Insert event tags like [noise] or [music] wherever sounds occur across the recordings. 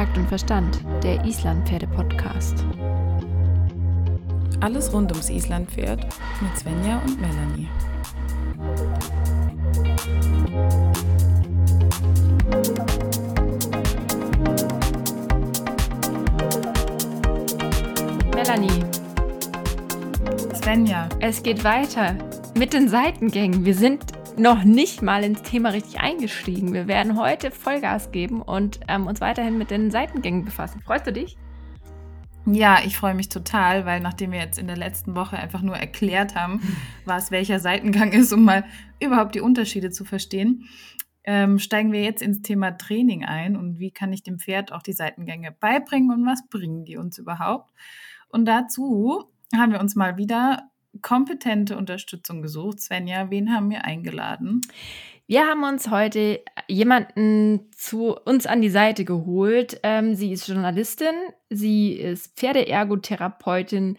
Takt und Verstand, der Islandpferde-Podcast. Alles rund ums Islandpferd mit Svenja und Melanie. Melanie. Svenja. Es geht weiter mit den Seitengängen. Wir sind noch nicht mal ins Thema richtig eingestiegen. Wir werden heute Vollgas geben und ähm, uns weiterhin mit den Seitengängen befassen. Freust du dich? Ja, ich freue mich total, weil nachdem wir jetzt in der letzten Woche einfach nur erklärt haben, [laughs] was welcher Seitengang ist, um mal überhaupt die Unterschiede zu verstehen, ähm, steigen wir jetzt ins Thema Training ein und wie kann ich dem Pferd auch die Seitengänge beibringen und was bringen die uns überhaupt. Und dazu haben wir uns mal wieder kompetente Unterstützung gesucht. Svenja, wen haben wir eingeladen? Wir haben uns heute jemanden zu uns an die Seite geholt. Ähm, sie ist Journalistin, sie ist Pferdeergotherapeutin,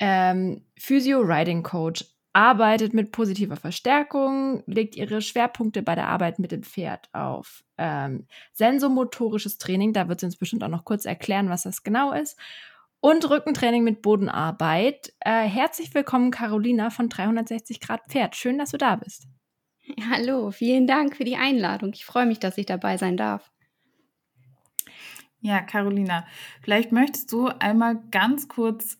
ähm, Physio-Riding-Coach, arbeitet mit positiver Verstärkung, legt ihre Schwerpunkte bei der Arbeit mit dem Pferd auf ähm, sensomotorisches Training. Da wird sie uns bestimmt auch noch kurz erklären, was das genau ist und Rückentraining mit Bodenarbeit. Äh, herzlich willkommen, Carolina von 360 Grad Pferd. Schön, dass du da bist. Hallo, vielen Dank für die Einladung. Ich freue mich, dass ich dabei sein darf. Ja, Carolina, vielleicht möchtest du einmal ganz kurz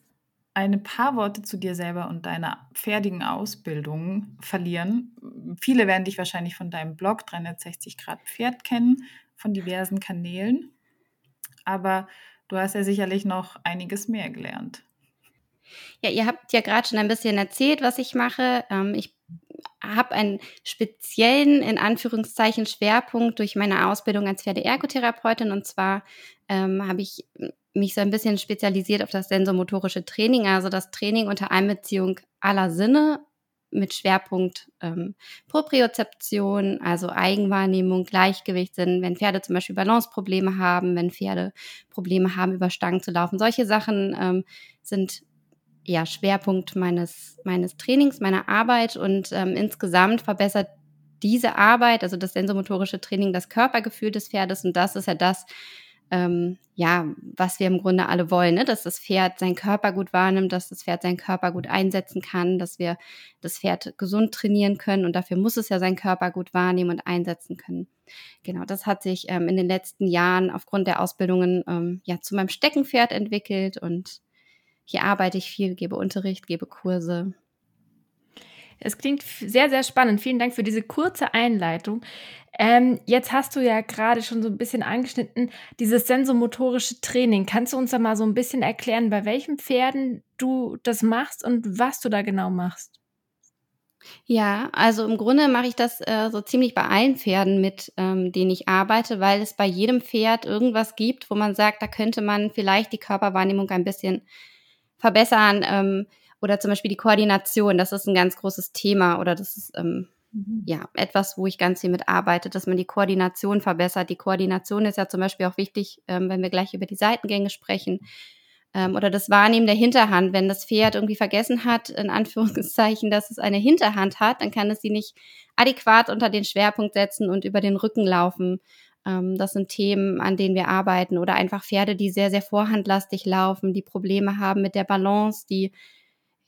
ein paar Worte zu dir selber und deiner pferdigen Ausbildung verlieren. Viele werden dich wahrscheinlich von deinem Blog 360 Grad Pferd kennen, von diversen Kanälen. Aber Du hast ja sicherlich noch einiges mehr gelernt. Ja, ihr habt ja gerade schon ein bisschen erzählt, was ich mache. Ähm, ich habe einen speziellen, in Anführungszeichen, Schwerpunkt durch meine Ausbildung als Pferdeergotherapeutin. Und zwar ähm, habe ich mich so ein bisschen spezialisiert auf das sensomotorische Training, also das Training unter Einbeziehung aller Sinne mit Schwerpunkt ähm, Propriozeption, also Eigenwahrnehmung, Gleichgewichtssinn, wenn Pferde zum Beispiel Balanceprobleme haben, wenn Pferde Probleme haben, über Stangen zu laufen. Solche Sachen ähm, sind ja Schwerpunkt meines, meines Trainings, meiner Arbeit und ähm, insgesamt verbessert diese Arbeit, also das sensomotorische Training, das Körpergefühl des Pferdes und das ist ja das, ähm, ja, was wir im Grunde alle wollen, ne? dass das Pferd seinen Körper gut wahrnimmt, dass das Pferd seinen Körper gut einsetzen kann, dass wir das Pferd gesund trainieren können und dafür muss es ja seinen Körper gut wahrnehmen und einsetzen können. Genau, das hat sich ähm, in den letzten Jahren aufgrund der Ausbildungen ähm, ja zu meinem Steckenpferd entwickelt und hier arbeite ich viel, gebe Unterricht, gebe Kurse. Es klingt sehr, sehr spannend. Vielen Dank für diese kurze Einleitung. Ähm, jetzt hast du ja gerade schon so ein bisschen angeschnitten, dieses sensomotorische Training. Kannst du uns da mal so ein bisschen erklären, bei welchen Pferden du das machst und was du da genau machst? Ja, also im Grunde mache ich das äh, so ziemlich bei allen Pferden mit, ähm, denen ich arbeite, weil es bei jedem Pferd irgendwas gibt, wo man sagt, da könnte man vielleicht die Körperwahrnehmung ein bisschen verbessern. Ähm, oder zum Beispiel die Koordination, das ist ein ganz großes Thema oder das ist ähm, mhm. ja etwas, wo ich ganz viel mit arbeite, dass man die Koordination verbessert. Die Koordination ist ja zum Beispiel auch wichtig, ähm, wenn wir gleich über die Seitengänge sprechen. Ähm, oder das Wahrnehmen der Hinterhand. Wenn das Pferd irgendwie vergessen hat, in Anführungszeichen, dass es eine Hinterhand hat, dann kann es sie nicht adäquat unter den Schwerpunkt setzen und über den Rücken laufen. Ähm, das sind Themen, an denen wir arbeiten. Oder einfach Pferde, die sehr, sehr vorhandlastig laufen, die Probleme haben mit der Balance, die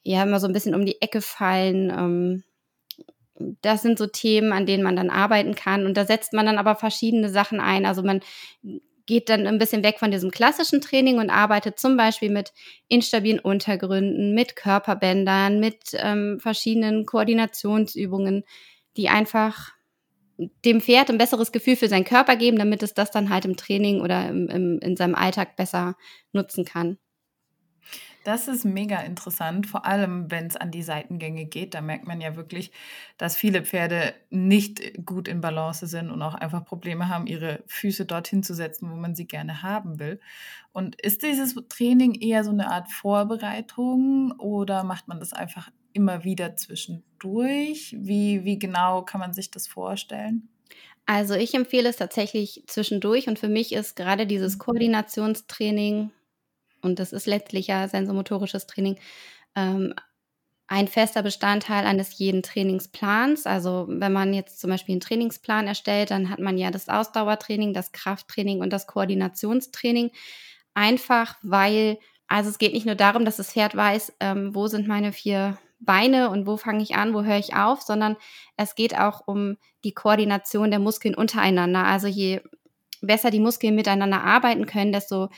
ja immer so ein bisschen um die Ecke fallen. Ähm, das sind so Themen, an denen man dann arbeiten kann. Und da setzt man dann aber verschiedene Sachen ein. Also man geht dann ein bisschen weg von diesem klassischen Training und arbeitet zum Beispiel mit instabilen Untergründen, mit Körperbändern, mit ähm, verschiedenen Koordinationsübungen, die einfach dem Pferd ein besseres Gefühl für seinen Körper geben, damit es das dann halt im Training oder im, im, in seinem Alltag besser nutzen kann. Das ist mega interessant, vor allem wenn es an die Seitengänge geht. Da merkt man ja wirklich, dass viele Pferde nicht gut in Balance sind und auch einfach Probleme haben, ihre Füße dorthin zu setzen, wo man sie gerne haben will. Und ist dieses Training eher so eine Art Vorbereitung oder macht man das einfach immer wieder zwischendurch? Wie, wie genau kann man sich das vorstellen? Also ich empfehle es tatsächlich zwischendurch und für mich ist gerade dieses mhm. Koordinationstraining und das ist letztlich ja sensomotorisches Training, ähm, ein fester Bestandteil eines jeden Trainingsplans. Also wenn man jetzt zum Beispiel einen Trainingsplan erstellt, dann hat man ja das Ausdauertraining, das Krafttraining und das Koordinationstraining. Einfach weil, also es geht nicht nur darum, dass das Pferd weiß, ähm, wo sind meine vier Beine und wo fange ich an, wo höre ich auf, sondern es geht auch um die Koordination der Muskeln untereinander. Also je besser die Muskeln miteinander arbeiten können, desto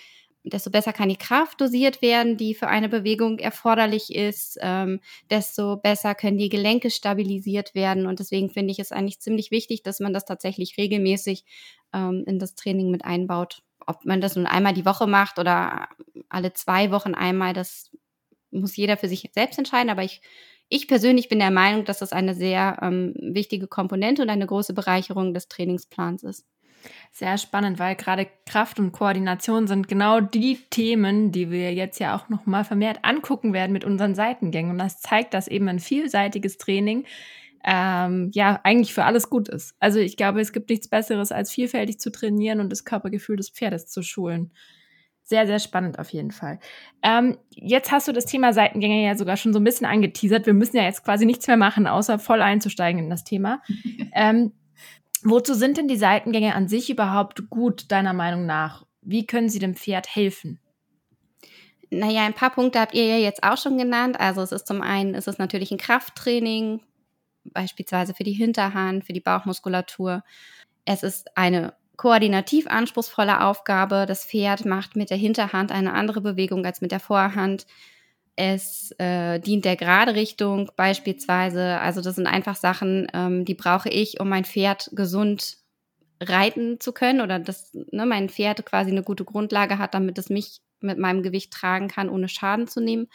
desto besser kann die Kraft dosiert werden, die für eine Bewegung erforderlich ist, ähm, desto besser können die Gelenke stabilisiert werden. Und deswegen finde ich es eigentlich ziemlich wichtig, dass man das tatsächlich regelmäßig ähm, in das Training mit einbaut. Ob man das nun einmal die Woche macht oder alle zwei Wochen einmal, das muss jeder für sich selbst entscheiden. Aber ich, ich persönlich bin der Meinung, dass das eine sehr ähm, wichtige Komponente und eine große Bereicherung des Trainingsplans ist. Sehr spannend, weil gerade Kraft und Koordination sind genau die Themen, die wir jetzt ja auch noch mal vermehrt angucken werden mit unseren Seitengängen. Und das zeigt, dass eben ein vielseitiges Training ähm, ja eigentlich für alles gut ist. Also ich glaube, es gibt nichts Besseres, als vielfältig zu trainieren und das Körpergefühl des Pferdes zu schulen. Sehr, sehr spannend auf jeden Fall. Ähm, jetzt hast du das Thema Seitengänge ja sogar schon so ein bisschen angeteasert. Wir müssen ja jetzt quasi nichts mehr machen, außer voll einzusteigen in das Thema. [laughs] ähm, Wozu sind denn die Seitengänge an sich überhaupt gut, deiner Meinung nach? Wie können sie dem Pferd helfen? Naja, ein paar Punkte habt ihr ja jetzt auch schon genannt. Also es ist zum einen, ist natürlich ein Krafttraining, beispielsweise für die Hinterhand, für die Bauchmuskulatur. Es ist eine koordinativ anspruchsvolle Aufgabe. Das Pferd macht mit der Hinterhand eine andere Bewegung als mit der Vorhand. Es äh, dient der gerade Richtung beispielsweise. Also das sind einfach Sachen, ähm, die brauche ich, um mein Pferd gesund reiten zu können oder dass ne, mein Pferd quasi eine gute Grundlage hat, damit es mich mit meinem Gewicht tragen kann, ohne Schaden zu nehmen.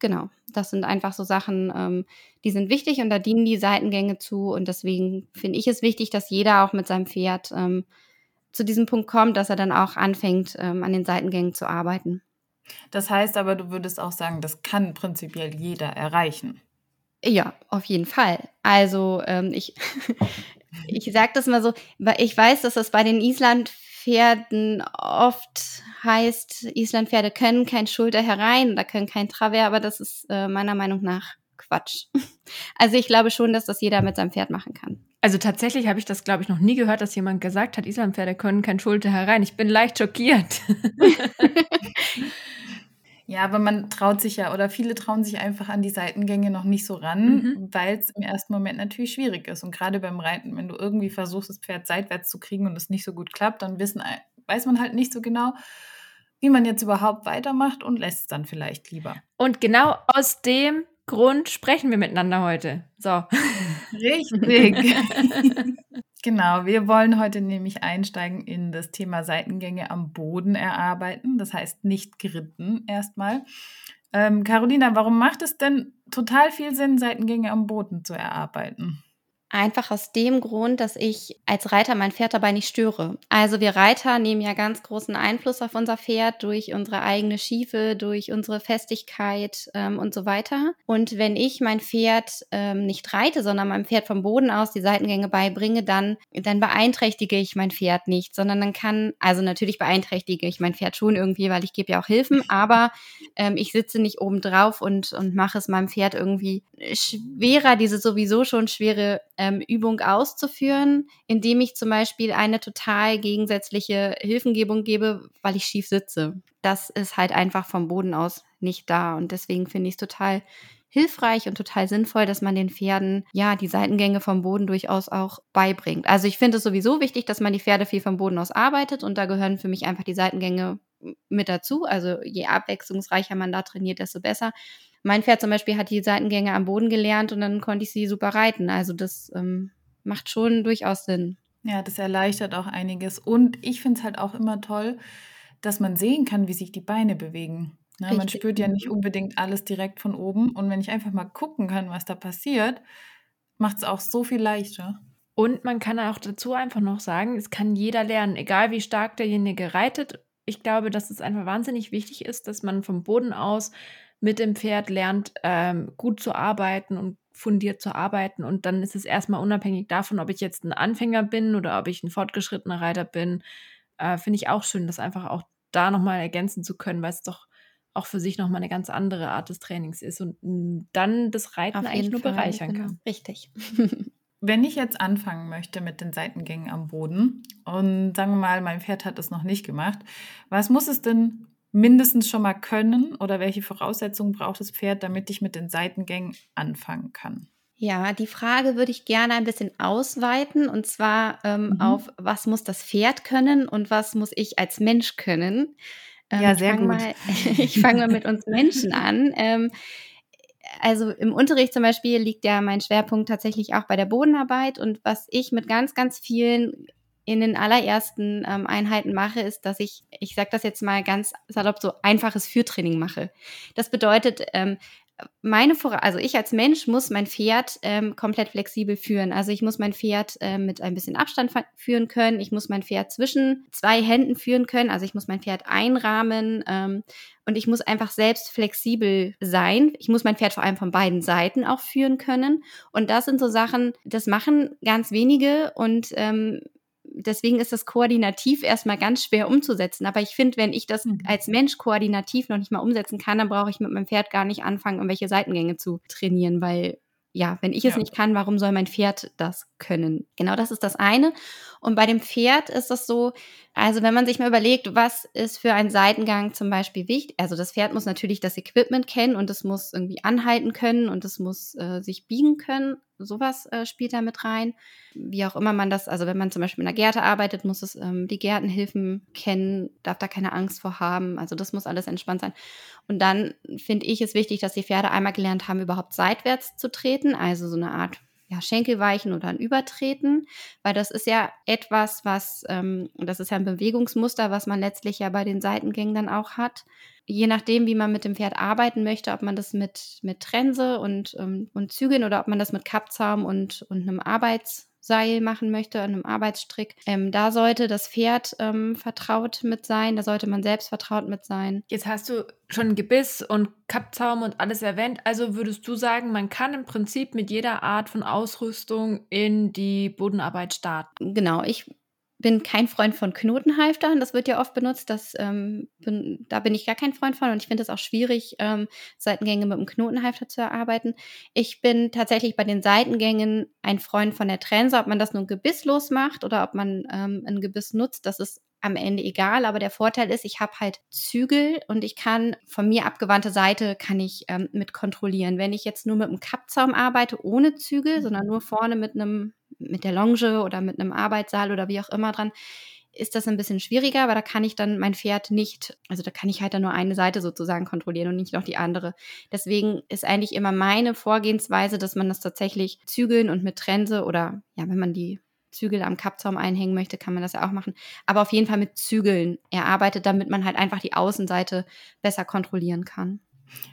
Genau, das sind einfach so Sachen, ähm, die sind wichtig und da dienen die Seitengänge zu. Und deswegen finde ich es wichtig, dass jeder auch mit seinem Pferd ähm, zu diesem Punkt kommt, dass er dann auch anfängt, ähm, an den Seitengängen zu arbeiten. Das heißt aber, du würdest auch sagen, das kann prinzipiell jeder erreichen. Ja, auf jeden Fall. Also ähm, ich, [laughs] ich sage das mal so, weil ich weiß, dass das bei den Islandpferden oft heißt, Islandpferde können kein Schulter herein oder können kein Travers, aber das ist äh, meiner Meinung nach Quatsch. [laughs] Also ich glaube schon, dass das jeder mit seinem Pferd machen kann. Also tatsächlich habe ich das, glaube ich, noch nie gehört, dass jemand gesagt hat, Islandpferde können kein Schulter herein. Ich bin leicht schockiert. [laughs] Ja, aber man traut sich ja oder viele trauen sich einfach an die Seitengänge noch nicht so ran, mhm. weil es im ersten Moment natürlich schwierig ist. Und gerade beim Reiten, wenn du irgendwie versuchst, das Pferd seitwärts zu kriegen und es nicht so gut klappt, dann wissen, weiß man halt nicht so genau, wie man jetzt überhaupt weitermacht und lässt es dann vielleicht lieber. Und genau aus dem Grund sprechen wir miteinander heute. So. Richtig. [laughs] [laughs] Genau, wir wollen heute nämlich einsteigen in das Thema Seitengänge am Boden erarbeiten, das heißt nicht geritten erstmal. Ähm, Carolina, warum macht es denn total viel Sinn, Seitengänge am Boden zu erarbeiten? Einfach aus dem Grund, dass ich als Reiter mein Pferd dabei nicht störe. Also wir Reiter nehmen ja ganz großen Einfluss auf unser Pferd durch unsere eigene Schiefe, durch unsere Festigkeit ähm, und so weiter. Und wenn ich mein Pferd ähm, nicht reite, sondern meinem Pferd vom Boden aus die Seitengänge beibringe, dann, dann beeinträchtige ich mein Pferd nicht, sondern dann kann, also natürlich beeinträchtige ich mein Pferd schon irgendwie, weil ich gebe ja auch Hilfen, aber ähm, ich sitze nicht oben drauf und, und mache es meinem Pferd irgendwie schwerer, diese sowieso schon schwere ähm, Übung auszuführen, indem ich zum Beispiel eine total gegensätzliche Hilfengebung gebe, weil ich schief sitze. Das ist halt einfach vom Boden aus nicht da. Und deswegen finde ich es total hilfreich und total sinnvoll, dass man den Pferden ja die Seitengänge vom Boden durchaus auch beibringt. Also ich finde es sowieso wichtig, dass man die Pferde viel vom Boden aus arbeitet und da gehören für mich einfach die Seitengänge mit dazu. Also je abwechslungsreicher man da trainiert, desto besser. Mein Pferd zum Beispiel hat die Seitengänge am Boden gelernt und dann konnte ich sie super reiten. Also das ähm, macht schon durchaus Sinn. Ja, das erleichtert auch einiges. Und ich finde es halt auch immer toll, dass man sehen kann, wie sich die Beine bewegen. Ne, man spürt ja nicht unbedingt alles direkt von oben. Und wenn ich einfach mal gucken kann, was da passiert, macht es auch so viel leichter. Und man kann auch dazu einfach noch sagen, es kann jeder lernen, egal wie stark derjenige reitet. Ich glaube, dass es einfach wahnsinnig wichtig ist, dass man vom Boden aus mit dem Pferd lernt, ähm, gut zu arbeiten und fundiert zu arbeiten. Und dann ist es erstmal unabhängig davon, ob ich jetzt ein Anfänger bin oder ob ich ein fortgeschrittener Reiter bin. Äh, Finde ich auch schön, das einfach auch da nochmal ergänzen zu können, weil es doch auch für sich nochmal eine ganz andere Art des Trainings ist und dann das Reiten eigentlich nur Fall, bereichern genau. kann. Richtig. [laughs] Wenn ich jetzt anfangen möchte mit den Seitengängen am Boden und sagen wir mal, mein Pferd hat es noch nicht gemacht, was muss es denn mindestens schon mal können oder welche Voraussetzungen braucht das Pferd, damit ich mit den Seitengängen anfangen kann? Ja, die Frage würde ich gerne ein bisschen ausweiten und zwar ähm, mhm. auf, was muss das Pferd können und was muss ich als Mensch können. Ähm, ja, sehr ich gut. Mal, [laughs] ich fange mal mit uns Menschen an. Ähm, also im Unterricht zum Beispiel liegt ja mein Schwerpunkt tatsächlich auch bei der Bodenarbeit und was ich mit ganz, ganz vielen in den allerersten ähm, Einheiten mache, ist, dass ich, ich sage das jetzt mal ganz salopp, so einfaches Führtraining mache. Das bedeutet, ähm, meine Vor also ich als Mensch muss mein Pferd ähm, komplett flexibel führen. Also ich muss mein Pferd äh, mit ein bisschen Abstand führen können. Ich muss mein Pferd zwischen zwei Händen führen können. Also ich muss mein Pferd einrahmen ähm, und ich muss einfach selbst flexibel sein. Ich muss mein Pferd vor allem von beiden Seiten auch führen können. Und das sind so Sachen, das machen ganz wenige und ähm, deswegen ist das koordinativ erstmal ganz schwer umzusetzen. Aber ich finde, wenn ich das mhm. als Mensch koordinativ noch nicht mal umsetzen kann, dann brauche ich mit meinem Pferd gar nicht anfangen, irgendwelche Seitengänge zu trainieren, weil ja, wenn ich es ja. nicht kann, warum soll mein Pferd das können? Genau das ist das eine. Und bei dem Pferd ist das so, also wenn man sich mal überlegt, was ist für einen Seitengang zum Beispiel wichtig, also das Pferd muss natürlich das Equipment kennen und es muss irgendwie anhalten können und es muss äh, sich biegen können. Sowas äh, spielt da mit rein. Wie auch immer man das, also wenn man zum Beispiel in einer Gärte arbeitet, muss es ähm, die Gärtenhilfen kennen, darf da keine Angst vor haben. Also das muss alles entspannt sein. Und dann finde ich es wichtig, dass die Pferde einmal gelernt haben, überhaupt seitwärts zu treten, also so eine Art ja, Schenkelweichen oder ein Übertreten, weil das ist ja etwas, was, ähm, das ist ja ein Bewegungsmuster, was man letztlich ja bei den Seitengängen dann auch hat. Je nachdem, wie man mit dem Pferd arbeiten möchte, ob man das mit, mit Trense und, ähm, und Zügeln oder ob man das mit Kappzaum und, und einem Arbeits- Seil machen möchte, an einem Arbeitsstrick. Ähm, da sollte das Pferd ähm, vertraut mit sein, da sollte man selbst vertraut mit sein. Jetzt hast du schon Gebiss und Kappzaum und alles erwähnt. Also würdest du sagen, man kann im Prinzip mit jeder Art von Ausrüstung in die Bodenarbeit starten? Genau, ich bin kein Freund von Knotenhalftern. Das wird ja oft benutzt. Das, ähm, bin, da bin ich gar kein Freund von und ich finde es auch schwierig, ähm, Seitengänge mit einem Knotenhalfter zu erarbeiten. Ich bin tatsächlich bei den Seitengängen ein Freund von der Trense. Ob man das nun gebisslos macht oder ob man ähm, ein Gebiss nutzt, das ist am Ende egal, aber der Vorteil ist, ich habe halt Zügel und ich kann von mir abgewandte Seite kann ich ähm, mit kontrollieren. Wenn ich jetzt nur mit einem Kappzaum arbeite, ohne Zügel, sondern nur vorne mit einem mit der Longe oder mit einem Arbeitssaal oder wie auch immer dran, ist das ein bisschen schwieriger, aber da kann ich dann mein Pferd nicht, also da kann ich halt dann nur eine Seite sozusagen kontrollieren und nicht noch die andere. Deswegen ist eigentlich immer meine Vorgehensweise, dass man das tatsächlich zügeln und mit Trense oder ja, wenn man die Zügel am Kappzaum einhängen möchte, kann man das ja auch machen. Aber auf jeden Fall mit Zügeln erarbeitet, damit man halt einfach die Außenseite besser kontrollieren kann.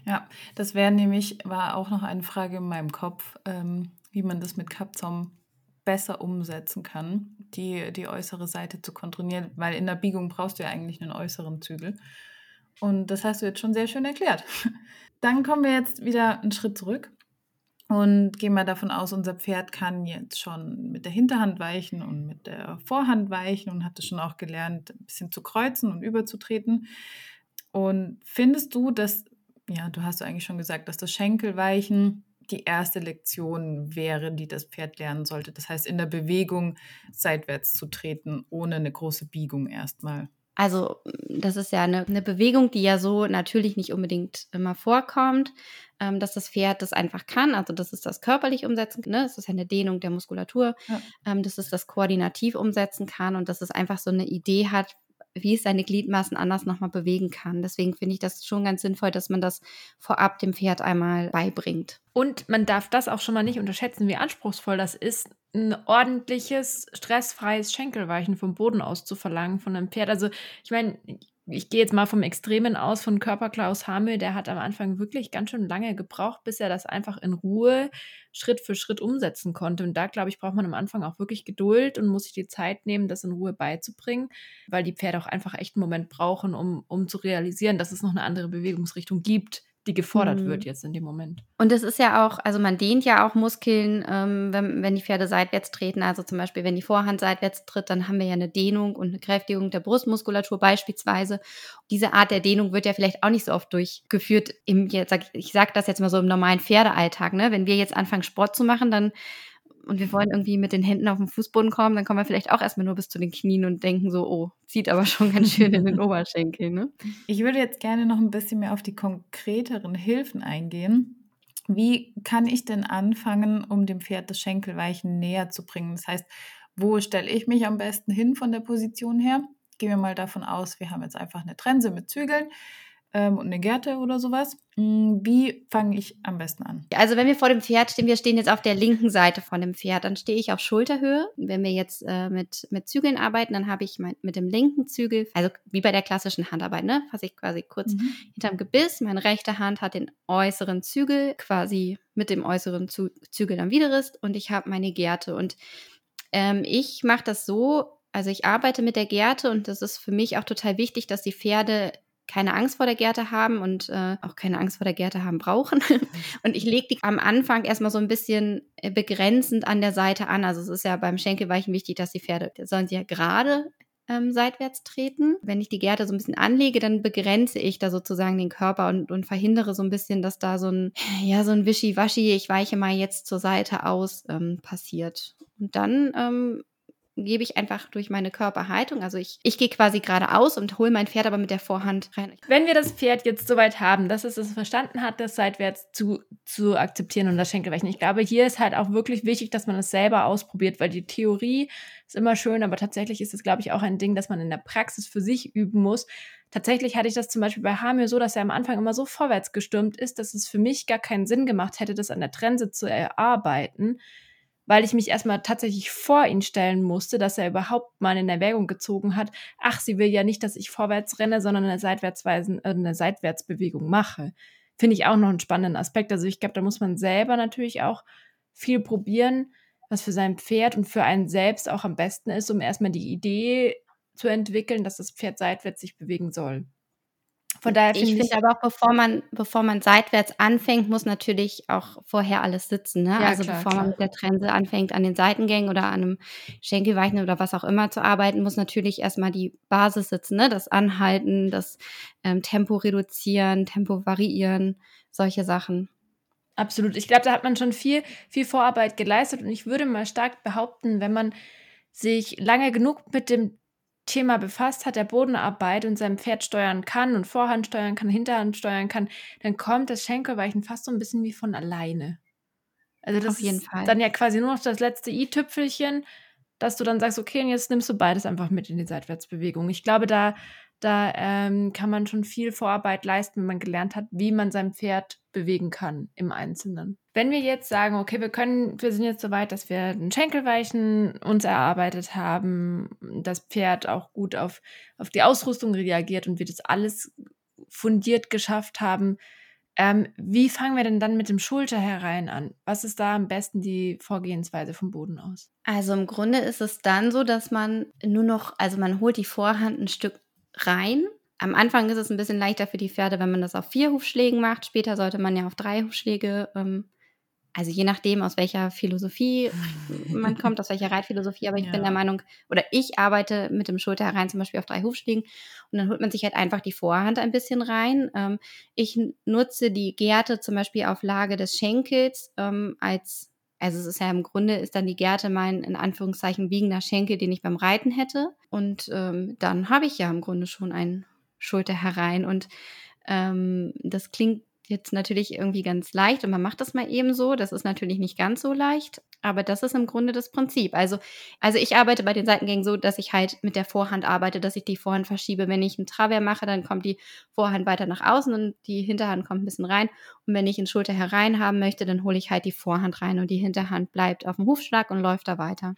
Ja, das wäre nämlich, war auch noch eine Frage in meinem Kopf, ähm, wie man das mit Kappzaum besser umsetzen kann, die, die äußere Seite zu kontrollieren, weil in der Biegung brauchst du ja eigentlich einen äußeren Zügel. Und das hast du jetzt schon sehr schön erklärt. [laughs] Dann kommen wir jetzt wieder einen Schritt zurück und gehen mal davon aus, unser Pferd kann jetzt schon mit der Hinterhand weichen und mit der Vorhand weichen und hat es schon auch gelernt, ein bisschen zu kreuzen und überzutreten. Und findest du, dass, ja, du hast eigentlich schon gesagt, dass das Schenkelweichen die erste Lektion wäre, die das Pferd lernen sollte. Das heißt, in der Bewegung seitwärts zu treten, ohne eine große Biegung erstmal. Also das ist ja eine, eine Bewegung, die ja so natürlich nicht unbedingt immer vorkommt, ähm, dass das Pferd das einfach kann. Also das ist das körperlich umsetzen, ne? das ist ja eine Dehnung der Muskulatur, ja. ähm, dass es das koordinativ umsetzen kann und dass es einfach so eine Idee hat, wie es seine Gliedmaßen anders nochmal bewegen kann. Deswegen finde ich das schon ganz sinnvoll, dass man das vorab dem Pferd einmal beibringt. Und man darf das auch schon mal nicht unterschätzen, wie anspruchsvoll das ist, ein ordentliches, stressfreies Schenkelweichen vom Boden aus zu verlangen von einem Pferd. Also ich meine, ich gehe jetzt mal vom Extremen aus von Körperklaus Hamel, der hat am Anfang wirklich ganz schön lange gebraucht, bis er das einfach in Ruhe Schritt für Schritt umsetzen konnte. Und da, glaube ich, braucht man am Anfang auch wirklich Geduld und muss sich die Zeit nehmen, das in Ruhe beizubringen, weil die Pferde auch einfach echt einen Moment brauchen, um, um zu realisieren, dass es noch eine andere Bewegungsrichtung gibt, die gefordert mhm. wird jetzt in dem Moment. Und es ist ja auch, also man dehnt ja auch Muskeln, ähm, wenn, wenn die Pferde seitwärts treten. Also zum Beispiel, wenn die Vorhand seitwärts tritt, dann haben wir ja eine Dehnung und eine Kräftigung der Brustmuskulatur beispielsweise. Diese Art der Dehnung wird ja vielleicht auch nicht so oft durchgeführt im, jetzt sag, ich sage das jetzt mal so im normalen Pferdealltag. Ne? Wenn wir jetzt anfangen, Sport zu machen, dann und wir wollen irgendwie mit den Händen auf den Fußboden kommen, dann kommen wir vielleicht auch erstmal nur bis zu den Knien und denken so, oh, zieht aber schon ganz schön in den [laughs] Oberschenkel. Ne? Ich würde jetzt gerne noch ein bisschen mehr auf die konkreteren Hilfen eingehen. Wie kann ich denn anfangen, um dem Pferd das Schenkelweichen näher zu bringen? Das heißt, wo stelle ich mich am besten hin von der Position her? Gehen wir mal davon aus, wir haben jetzt einfach eine Trense mit Zügeln ähm, und eine Gerte oder sowas. Hm, wie fange ich am besten an? Also wenn wir vor dem Pferd stehen, wir stehen jetzt auf der linken Seite von dem Pferd, dann stehe ich auf Schulterhöhe. Wenn wir jetzt äh, mit, mit Zügeln arbeiten, dann habe ich mein, mit dem linken Zügel, also wie bei der klassischen Handarbeit, ne, fasse ich quasi kurz mhm. hinterm Gebiss. Meine rechte Hand hat den äußeren Zügel quasi mit dem äußeren Zu Zügel am Widerrist und ich habe meine Gerte. Und ähm, ich mache das so, also ich arbeite mit der Gerte und das ist für mich auch total wichtig, dass die Pferde keine Angst vor der Gerte haben und äh, auch keine Angst vor der Gerte haben brauchen. [laughs] und ich lege die am Anfang erstmal so ein bisschen äh, begrenzend an der Seite an. Also es ist ja beim Schenkelweichen wichtig, dass die Pferde, sollen sie ja gerade ähm, seitwärts treten. Wenn ich die Gerte so ein bisschen anlege, dann begrenze ich da sozusagen den Körper und, und verhindere so ein bisschen, dass da so ein, [laughs] ja, so ein Wischiwaschi, ich weiche mal jetzt zur Seite aus, ähm, passiert. Und dann ähm, gebe ich einfach durch meine Körperhaltung. Also ich, ich gehe quasi geradeaus und hole mein Pferd aber mit der Vorhand rein. Wenn wir das Pferd jetzt soweit haben, dass es es verstanden hat, das seitwärts zu, zu akzeptieren und das Schenkelweichen. Ich glaube, hier ist halt auch wirklich wichtig, dass man es selber ausprobiert, weil die Theorie ist immer schön, aber tatsächlich ist es, glaube ich, auch ein Ding, das man in der Praxis für sich üben muss. Tatsächlich hatte ich das zum Beispiel bei Hamir so, dass er am Anfang immer so vorwärts gestürmt ist, dass es für mich gar keinen Sinn gemacht hätte, das an der Trense zu erarbeiten weil ich mich erstmal tatsächlich vor ihn stellen musste, dass er überhaupt mal in Erwägung gezogen hat, ach, sie will ja nicht, dass ich vorwärts renne, sondern eine, Seitwärtsweisen, äh, eine Seitwärtsbewegung mache. Finde ich auch noch einen spannenden Aspekt. Also ich glaube, da muss man selber natürlich auch viel probieren, was für sein Pferd und für einen selbst auch am besten ist, um erstmal die Idee zu entwickeln, dass das Pferd seitwärts sich bewegen soll. Von daher finde ich, finde aber auch, bevor man, bevor man seitwärts anfängt, muss natürlich auch vorher alles sitzen. Ne? Ja, also klar, bevor klar. man mit der Trense anfängt, an den Seitengängen oder an einem Schenkelweichen oder was auch immer zu arbeiten, muss natürlich erstmal die Basis sitzen. Ne? Das Anhalten, das ähm, Tempo reduzieren, Tempo variieren, solche Sachen. Absolut. Ich glaube, da hat man schon viel, viel Vorarbeit geleistet und ich würde mal stark behaupten, wenn man sich lange genug mit dem Thema befasst hat, der Bodenarbeit und sein Pferd steuern kann und Vorhand steuern kann, Hinterhand steuern kann, dann kommt das Schenkelweichen fast so ein bisschen wie von alleine. Also das Auf jeden ist Fall. dann ja quasi nur noch das letzte i-Tüpfelchen, dass du dann sagst, okay, und jetzt nimmst du beides einfach mit in die Seitwärtsbewegung. Ich glaube, da da ähm, kann man schon viel Vorarbeit leisten, wenn man gelernt hat, wie man sein Pferd bewegen kann im Einzelnen. Wenn wir jetzt sagen, okay, wir können, wir sind jetzt so weit, dass wir ein Schenkelweichen uns erarbeitet haben, das Pferd auch gut auf, auf die Ausrüstung reagiert und wir das alles fundiert geschafft haben, ähm, wie fangen wir denn dann mit dem Schulter herein an? Was ist da am besten die Vorgehensweise vom Boden aus? Also im Grunde ist es dann so, dass man nur noch, also man holt die Vorhand ein Stück rein. Am Anfang ist es ein bisschen leichter für die Pferde, wenn man das auf vier Hufschlägen macht. Später sollte man ja auf drei Hufschläge, ähm, also je nachdem, aus welcher Philosophie man [laughs] kommt, aus welcher Reitphilosophie. Aber ich ja. bin der Meinung, oder ich arbeite mit dem Schulter herein zum Beispiel auf drei Hufschlägen und dann holt man sich halt einfach die Vorhand ein bisschen rein. Ähm, ich nutze die Gerte zum Beispiel auf Lage des Schenkels ähm, als also es ist ja im Grunde ist dann die Gerte mein in Anführungszeichen biegender Schenkel, den ich beim Reiten hätte. Und ähm, dann habe ich ja im Grunde schon einen Schulter herein. Und ähm, das klingt jetzt natürlich irgendwie ganz leicht und man macht das mal eben so. Das ist natürlich nicht ganz so leicht, aber das ist im Grunde das Prinzip. Also, also ich arbeite bei den Seitengängen so, dass ich halt mit der Vorhand arbeite, dass ich die Vorhand verschiebe. Wenn ich einen Travers mache, dann kommt die Vorhand weiter nach außen und die Hinterhand kommt ein bisschen rein. Und wenn ich einen Schulter herein haben möchte, dann hole ich halt die Vorhand rein und die Hinterhand bleibt auf dem Hufschlag und läuft da weiter.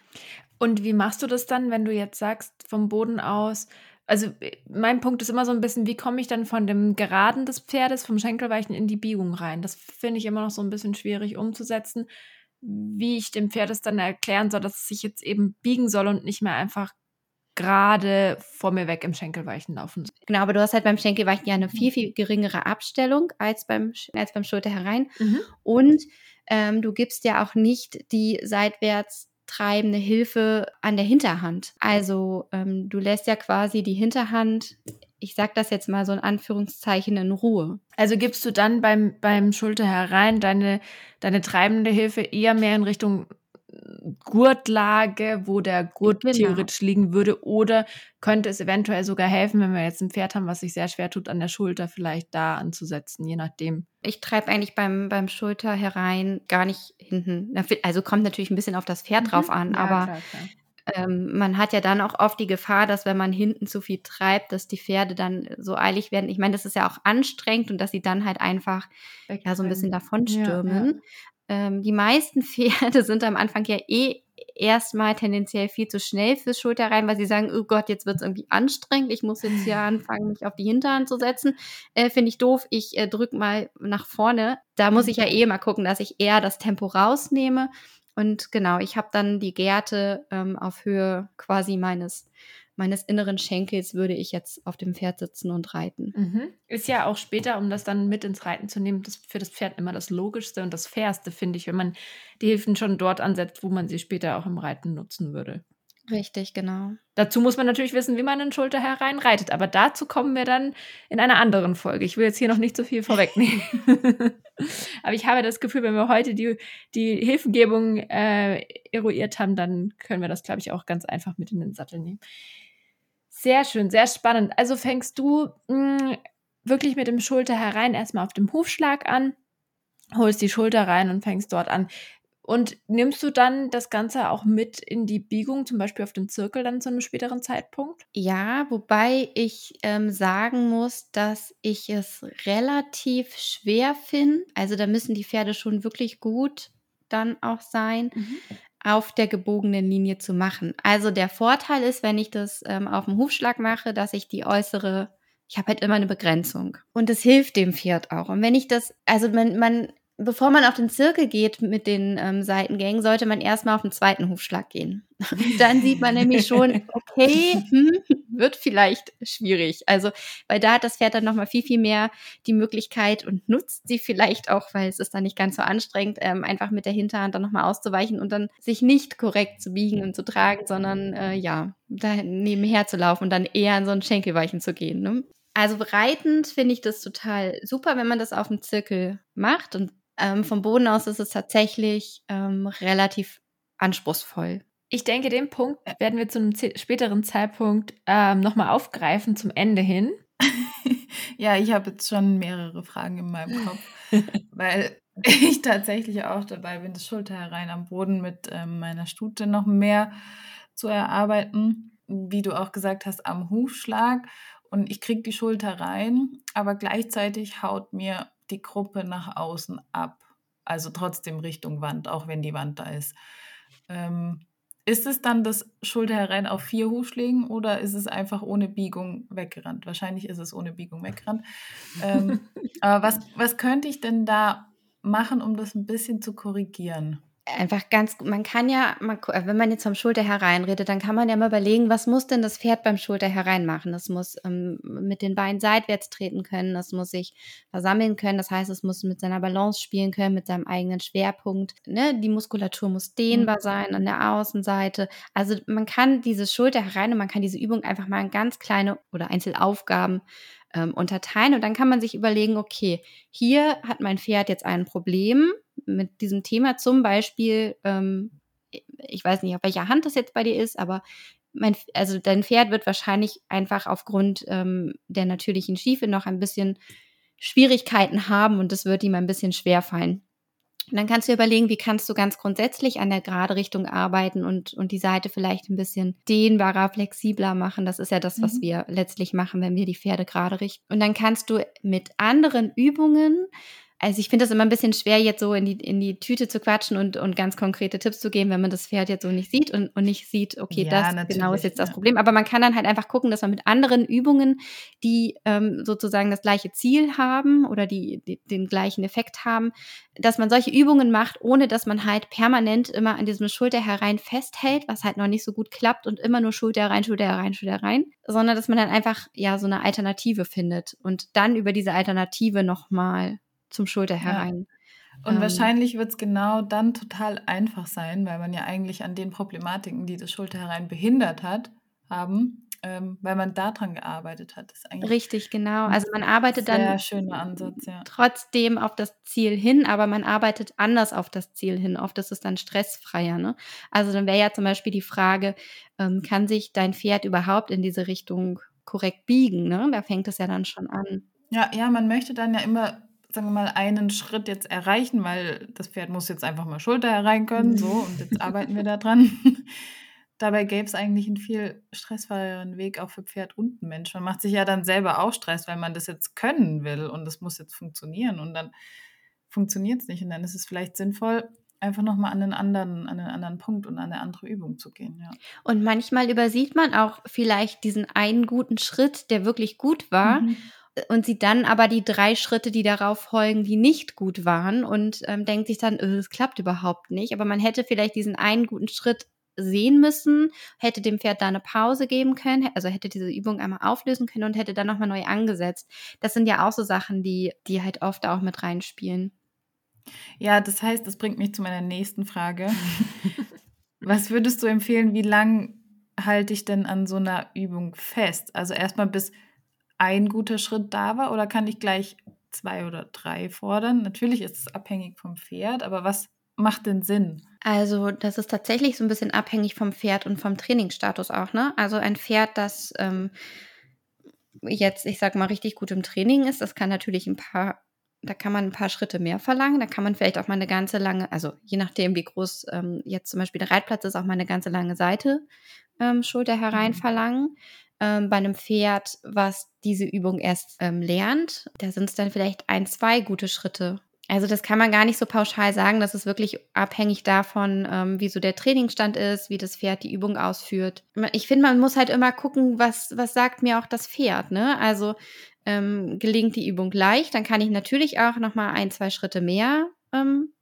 Und wie machst du das dann, wenn du jetzt sagst, vom Boden aus, also äh, mein Punkt ist immer so ein bisschen, wie komme ich dann von dem Geraden des Pferdes, vom Schenkelweichen in die Biegung rein? Das finde ich immer noch so ein bisschen schwierig umzusetzen, wie ich dem Pferd es dann erklären soll, dass es sich jetzt eben biegen soll und nicht mehr einfach gerade vor mir weg im Schenkelweichen laufen. Genau, aber du hast halt beim Schenkelweichen ja eine viel, viel geringere Abstellung als beim, als beim Schulter herein. Mhm. Und ähm, du gibst ja auch nicht die seitwärts treibende Hilfe an der Hinterhand. Also ähm, du lässt ja quasi die Hinterhand, ich sag das jetzt mal so in Anführungszeichen, in Ruhe. Also gibst du dann beim, beim Schulter herein deine, deine treibende Hilfe eher mehr in Richtung Gurtlage, wo der Gurt genau. theoretisch liegen würde, oder könnte es eventuell sogar helfen, wenn wir jetzt ein Pferd haben, was sich sehr schwer tut, an der Schulter vielleicht da anzusetzen, je nachdem. Ich treibe eigentlich beim, beim Schulter herein gar nicht hinten. Also kommt natürlich ein bisschen auf das Pferd mhm. drauf an, ja, aber klar, klar. Ähm, man hat ja dann auch oft die Gefahr, dass wenn man hinten zu viel treibt, dass die Pferde dann so eilig werden. Ich meine, das ist ja auch anstrengend und dass sie dann halt einfach ja so ein bisschen davonstürmen. Ja, ja. Ähm, die meisten [laughs] Pferde sind am Anfang ja eh erstmal tendenziell viel zu schnell fürs Schulterrein, weil sie sagen, oh Gott, jetzt wird es irgendwie anstrengend, ich muss jetzt hier [laughs] anfangen, mich auf die Hinterhand zu setzen. Äh, Finde ich doof, ich äh, drücke mal nach vorne. Da muss ich ja eh mal gucken, dass ich eher das Tempo rausnehme. Und genau, ich habe dann die Gärte ähm, auf Höhe quasi meines meines inneren Schenkels würde ich jetzt auf dem Pferd sitzen und reiten. Mhm. Ist ja auch später, um das dann mit ins Reiten zu nehmen, das für das Pferd immer das Logischste und das Fairste, finde ich, wenn man die Hilfen schon dort ansetzt, wo man sie später auch im Reiten nutzen würde. Richtig, genau. Dazu muss man natürlich wissen, wie man in Schulter hereinreitet. Aber dazu kommen wir dann in einer anderen Folge. Ich will jetzt hier noch nicht so viel vorwegnehmen. [laughs] aber ich habe das Gefühl, wenn wir heute die, die Hilfengebung äh, eruiert haben, dann können wir das, glaube ich, auch ganz einfach mit in den Sattel nehmen. Sehr schön, sehr spannend. Also fängst du mh, hm, wirklich mit dem Schulter herein erstmal auf dem Hufschlag an, holst die Schulter rein und fängst dort an. Und nimmst du dann das Ganze auch mit in die Biegung, zum Beispiel auf den Zirkel dann zu einem späteren Zeitpunkt? Ja, wobei ich ähm, sagen muss, dass ich es relativ schwer finde. Also da müssen die Pferde schon wirklich gut dann auch sein. Mhm auf der gebogenen Linie zu machen. Also der Vorteil ist, wenn ich das ähm, auf dem Hufschlag mache, dass ich die äußere, ich habe halt immer eine Begrenzung. Und das hilft dem Pferd auch. Und wenn ich das, also man, man bevor man auf den Zirkel geht mit den ähm, Seitengängen, sollte man erstmal auf den zweiten Hufschlag gehen. [laughs] Dann sieht man nämlich schon, okay, [laughs] hm, wird vielleicht schwierig. Also, weil da hat das Pferd dann nochmal viel, viel mehr die Möglichkeit und nutzt sie vielleicht auch, weil es ist dann nicht ganz so anstrengend, ähm, einfach mit der Hinterhand dann nochmal auszuweichen und dann sich nicht korrekt zu biegen und zu tragen, sondern äh, ja, da nebenher zu laufen und dann eher in so ein Schenkelweichen zu gehen. Ne? Also bereitend finde ich das total super, wenn man das auf dem Zirkel macht und ähm, vom Boden aus ist es tatsächlich ähm, relativ anspruchsvoll. Ich denke, den Punkt werden wir zu einem späteren Zeitpunkt ähm, nochmal aufgreifen zum Ende hin. [laughs] ja, ich habe jetzt schon mehrere Fragen in meinem Kopf, [laughs] weil ich tatsächlich auch dabei bin, das Schulter herein am Boden mit ähm, meiner Stute noch mehr zu erarbeiten. Wie du auch gesagt hast, am Hufschlag. Und ich kriege die Schulter rein, aber gleichzeitig haut mir die Gruppe nach außen ab. Also trotzdem Richtung Wand, auch wenn die Wand da ist. Ähm, ist es dann das Schulter herein auf vier Hufschlägen oder ist es einfach ohne Biegung weggerannt? Wahrscheinlich ist es ohne Biegung weggerannt. ähm, [laughs] aber was, was könnte ich denn da machen, um das ein bisschen zu korrigieren? Einfach ganz, man kann ja, man, wenn man jetzt vom Schulter hereinredet, dann kann man ja mal überlegen, was muss denn das Pferd beim Schulter herein machen? Es muss ähm, mit den Beinen seitwärts treten können, es muss sich versammeln können, das heißt, es muss mit seiner Balance spielen können, mit seinem eigenen Schwerpunkt. Ne? Die Muskulatur muss dehnbar mhm. sein an der Außenseite. Also man kann dieses Schulter herein und man kann diese Übung einfach mal in ganz kleine oder Einzelaufgaben ähm, unterteilen und dann kann man sich überlegen, okay, hier hat mein Pferd jetzt ein Problem mit diesem Thema, zum Beispiel, ähm, ich weiß nicht, auf welcher Hand das jetzt bei dir ist, aber mein, also dein Pferd wird wahrscheinlich einfach aufgrund ähm, der natürlichen Schiefe noch ein bisschen Schwierigkeiten haben und das wird ihm ein bisschen schwer fallen. Und dann kannst du überlegen, wie kannst du ganz grundsätzlich an der gerade Richtung arbeiten und, und die Seite vielleicht ein bisschen dehnbarer, flexibler machen. Das ist ja das, was mhm. wir letztlich machen, wenn wir die Pferde gerade richten. Und dann kannst du mit anderen Übungen also ich finde das immer ein bisschen schwer, jetzt so in die, in die Tüte zu quatschen und, und ganz konkrete Tipps zu geben, wenn man das Pferd jetzt so nicht sieht und, und nicht sieht, okay, ja, das genau ist jetzt das Problem. Aber man kann dann halt einfach gucken, dass man mit anderen Übungen, die ähm, sozusagen das gleiche Ziel haben oder die, die den gleichen Effekt haben, dass man solche Übungen macht, ohne dass man halt permanent immer an diesem Schulter herein festhält, was halt noch nicht so gut klappt und immer nur Schulter herein, Schulter herein, Schulter herein, sondern dass man dann einfach ja so eine Alternative findet und dann über diese Alternative nochmal zum Schulter herein. Ja. Und ähm, wahrscheinlich wird es genau dann total einfach sein, weil man ja eigentlich an den Problematiken, die das Schulter herein behindert hat, haben, ähm, weil man daran gearbeitet hat. Das ist Richtig, genau. Also man arbeitet dann Ansatz, ja. trotzdem auf das Ziel hin, aber man arbeitet anders auf das Ziel hin. Oft ist es dann stressfreier. Ne? Also dann wäre ja zum Beispiel die Frage, ähm, kann sich dein Pferd überhaupt in diese Richtung korrekt biegen? Ne? Da fängt es ja dann schon an. Ja, ja, man möchte dann ja immer sagen wir mal, einen Schritt jetzt erreichen, weil das Pferd muss jetzt einfach mal Schulter herein können, so, und jetzt [laughs] arbeiten wir da dran. [laughs] Dabei gäbe es eigentlich einen viel stressfreieren Weg auch für Pferd und Mensch. Man macht sich ja dann selber auch Stress, weil man das jetzt können will und das muss jetzt funktionieren und dann funktioniert es nicht. Und dann ist es vielleicht sinnvoll, einfach nochmal an einen anderen, an einen anderen Punkt und an eine andere Übung zu gehen. Ja. Und manchmal übersieht man auch vielleicht diesen einen guten Schritt, der wirklich gut war. Mhm und sieht dann aber die drei Schritte, die darauf folgen, die nicht gut waren und ähm, denkt sich dann, es klappt überhaupt nicht. Aber man hätte vielleicht diesen einen guten Schritt sehen müssen, hätte dem Pferd da eine Pause geben können, also hätte diese Übung einmal auflösen können und hätte dann nochmal neu angesetzt. Das sind ja auch so Sachen, die, die halt oft auch mit reinspielen. Ja, das heißt, das bringt mich zu meiner nächsten Frage. [laughs] Was würdest du empfehlen, wie lang halte ich denn an so einer Übung fest? Also erstmal bis ein guter Schritt da war oder kann ich gleich zwei oder drei fordern? Natürlich ist es abhängig vom Pferd, aber was macht denn Sinn? Also, das ist tatsächlich so ein bisschen abhängig vom Pferd und vom Trainingsstatus auch, ne? Also ein Pferd, das ähm, jetzt, ich sag mal, richtig gut im Training ist, das kann natürlich ein paar, da kann man ein paar Schritte mehr verlangen, da kann man vielleicht auch mal eine ganze lange, also je nachdem, wie groß ähm, jetzt zum Beispiel der Reitplatz ist, auch mal eine ganze lange Seite ähm, Schulter herein mhm. Ähm, bei einem Pferd, was diese Übung erst ähm, lernt. Da sind es dann vielleicht ein, zwei gute Schritte. Also das kann man gar nicht so pauschal sagen. Das ist wirklich abhängig davon, ähm, wie so der Trainingsstand ist, wie das Pferd die Übung ausführt. Ich finde, man muss halt immer gucken, was, was sagt mir auch das Pferd. Ne? Also ähm, gelingt die Übung leicht, dann kann ich natürlich auch noch mal ein, zwei Schritte mehr ähm,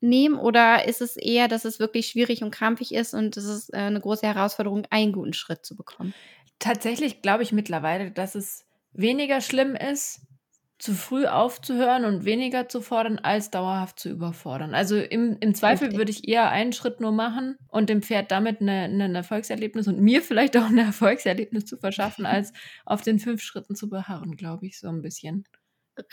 nehmen oder ist es eher, dass es wirklich schwierig und krampfig ist und es ist äh, eine große Herausforderung, einen guten Schritt zu bekommen? Tatsächlich glaube ich mittlerweile, dass es weniger schlimm ist, zu früh aufzuhören und weniger zu fordern, als dauerhaft zu überfordern. Also im, im Zweifel würde ich eher einen Schritt nur machen und dem Pferd damit eine, eine, ein Erfolgserlebnis und mir [laughs] vielleicht auch ein Erfolgserlebnis zu verschaffen, als auf den fünf Schritten zu beharren, glaube ich, so ein bisschen.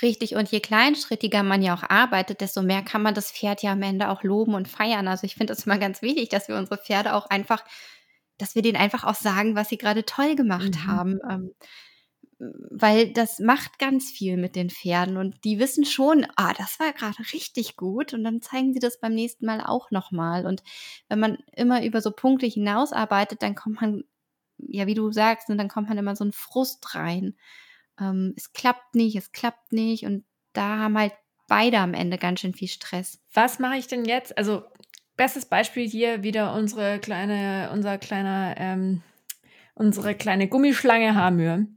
Richtig, und je kleinschrittiger man ja auch arbeitet, desto mehr kann man das Pferd ja am Ende auch loben und feiern. Also ich finde es immer ganz wichtig, dass wir unsere Pferde auch einfach dass wir denen einfach auch sagen, was sie gerade toll gemacht mhm. haben. Ähm, weil das macht ganz viel mit den Pferden und die wissen schon, ah, das war gerade richtig gut und dann zeigen sie das beim nächsten Mal auch nochmal. Und wenn man immer über so Punkte hinausarbeitet, dann kommt man, ja, wie du sagst, und ne, dann kommt man immer so ein Frust rein. Ähm, es klappt nicht, es klappt nicht und da haben halt beide am Ende ganz schön viel Stress. Was mache ich denn jetzt? Also Bestes Beispiel hier wieder unsere kleine, unser kleiner, ähm, unsere kleine Gummischlange Hamür.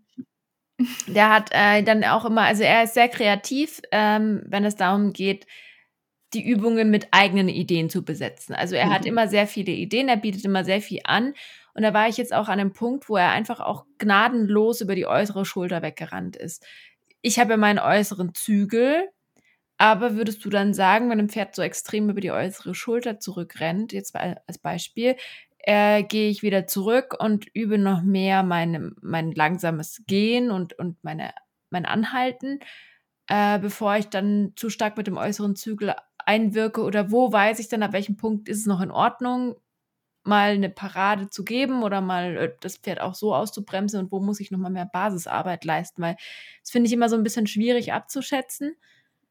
Der hat äh, dann auch immer, also er ist sehr kreativ, ähm, wenn es darum geht, die Übungen mit eigenen Ideen zu besetzen. Also er mhm. hat immer sehr viele Ideen, er bietet immer sehr viel an. Und da war ich jetzt auch an einem Punkt, wo er einfach auch gnadenlos über die äußere Schulter weggerannt ist. Ich habe meinen äußeren Zügel, aber würdest du dann sagen, wenn ein Pferd so extrem über die äußere Schulter zurückrennt, jetzt als Beispiel, äh, gehe ich wieder zurück und übe noch mehr meine, mein langsames Gehen und, und meine, mein Anhalten, äh, bevor ich dann zu stark mit dem äußeren Zügel einwirke? Oder wo weiß ich dann, ab welchem Punkt ist es noch in Ordnung, mal eine Parade zu geben oder mal äh, das Pferd auch so auszubremsen und wo muss ich nochmal mehr Basisarbeit leisten? Weil das finde ich immer so ein bisschen schwierig abzuschätzen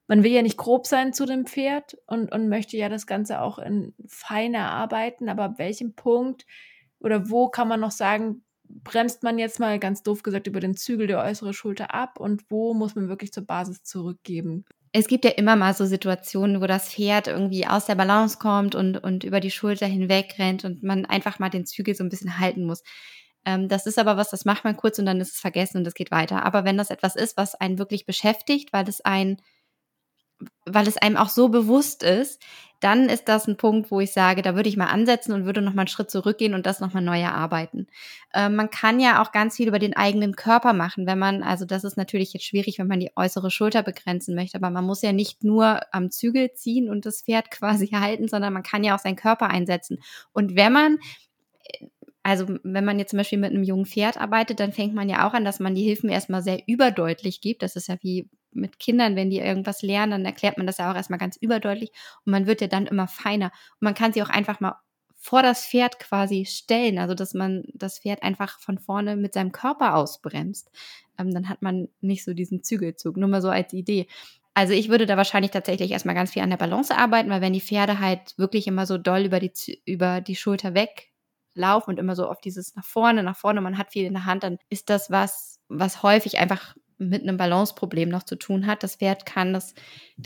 man will ja nicht grob sein zu dem Pferd und, und möchte ja das Ganze auch in fein erarbeiten, aber ab welchem Punkt oder wo kann man noch sagen, bremst man jetzt mal ganz doof gesagt über den Zügel der äußeren Schulter ab und wo muss man wirklich zur Basis zurückgeben? es gibt ja immer mal so Situationen, wo das Pferd irgendwie aus der Balance kommt und, und über die Schulter hinweg rennt und man einfach mal den Zügel so ein bisschen halten muss. Ähm, das ist aber was, das macht man kurz und dann ist es vergessen und es geht weiter. Aber wenn das etwas ist, was einen wirklich beschäftigt, weil es ein weil es einem auch so bewusst ist, dann ist das ein Punkt, wo ich sage, da würde ich mal ansetzen und würde noch mal einen Schritt zurückgehen und das noch mal neu erarbeiten. Äh, man kann ja auch ganz viel über den eigenen Körper machen, wenn man, also das ist natürlich jetzt schwierig, wenn man die äußere Schulter begrenzen möchte, aber man muss ja nicht nur am Zügel ziehen und das Pferd [laughs] quasi halten, sondern man kann ja auch seinen Körper einsetzen. Und wenn man also wenn man jetzt zum Beispiel mit einem jungen Pferd arbeitet, dann fängt man ja auch an, dass man die Hilfen erstmal sehr überdeutlich gibt. Das ist ja wie mit Kindern, wenn die irgendwas lernen, dann erklärt man das ja auch erstmal ganz überdeutlich und man wird ja dann immer feiner. Und man kann sie auch einfach mal vor das Pferd quasi stellen, also dass man das Pferd einfach von vorne mit seinem Körper ausbremst. Ähm, dann hat man nicht so diesen Zügelzug, nur mal so als Idee. Also ich würde da wahrscheinlich tatsächlich erstmal ganz viel an der Balance arbeiten, weil wenn die Pferde halt wirklich immer so doll über die, über die Schulter weg laufen und immer so auf dieses nach vorne, nach vorne, man hat viel in der Hand, dann ist das was, was häufig einfach mit einem Balanceproblem noch zu tun hat. Das Pferd kann das,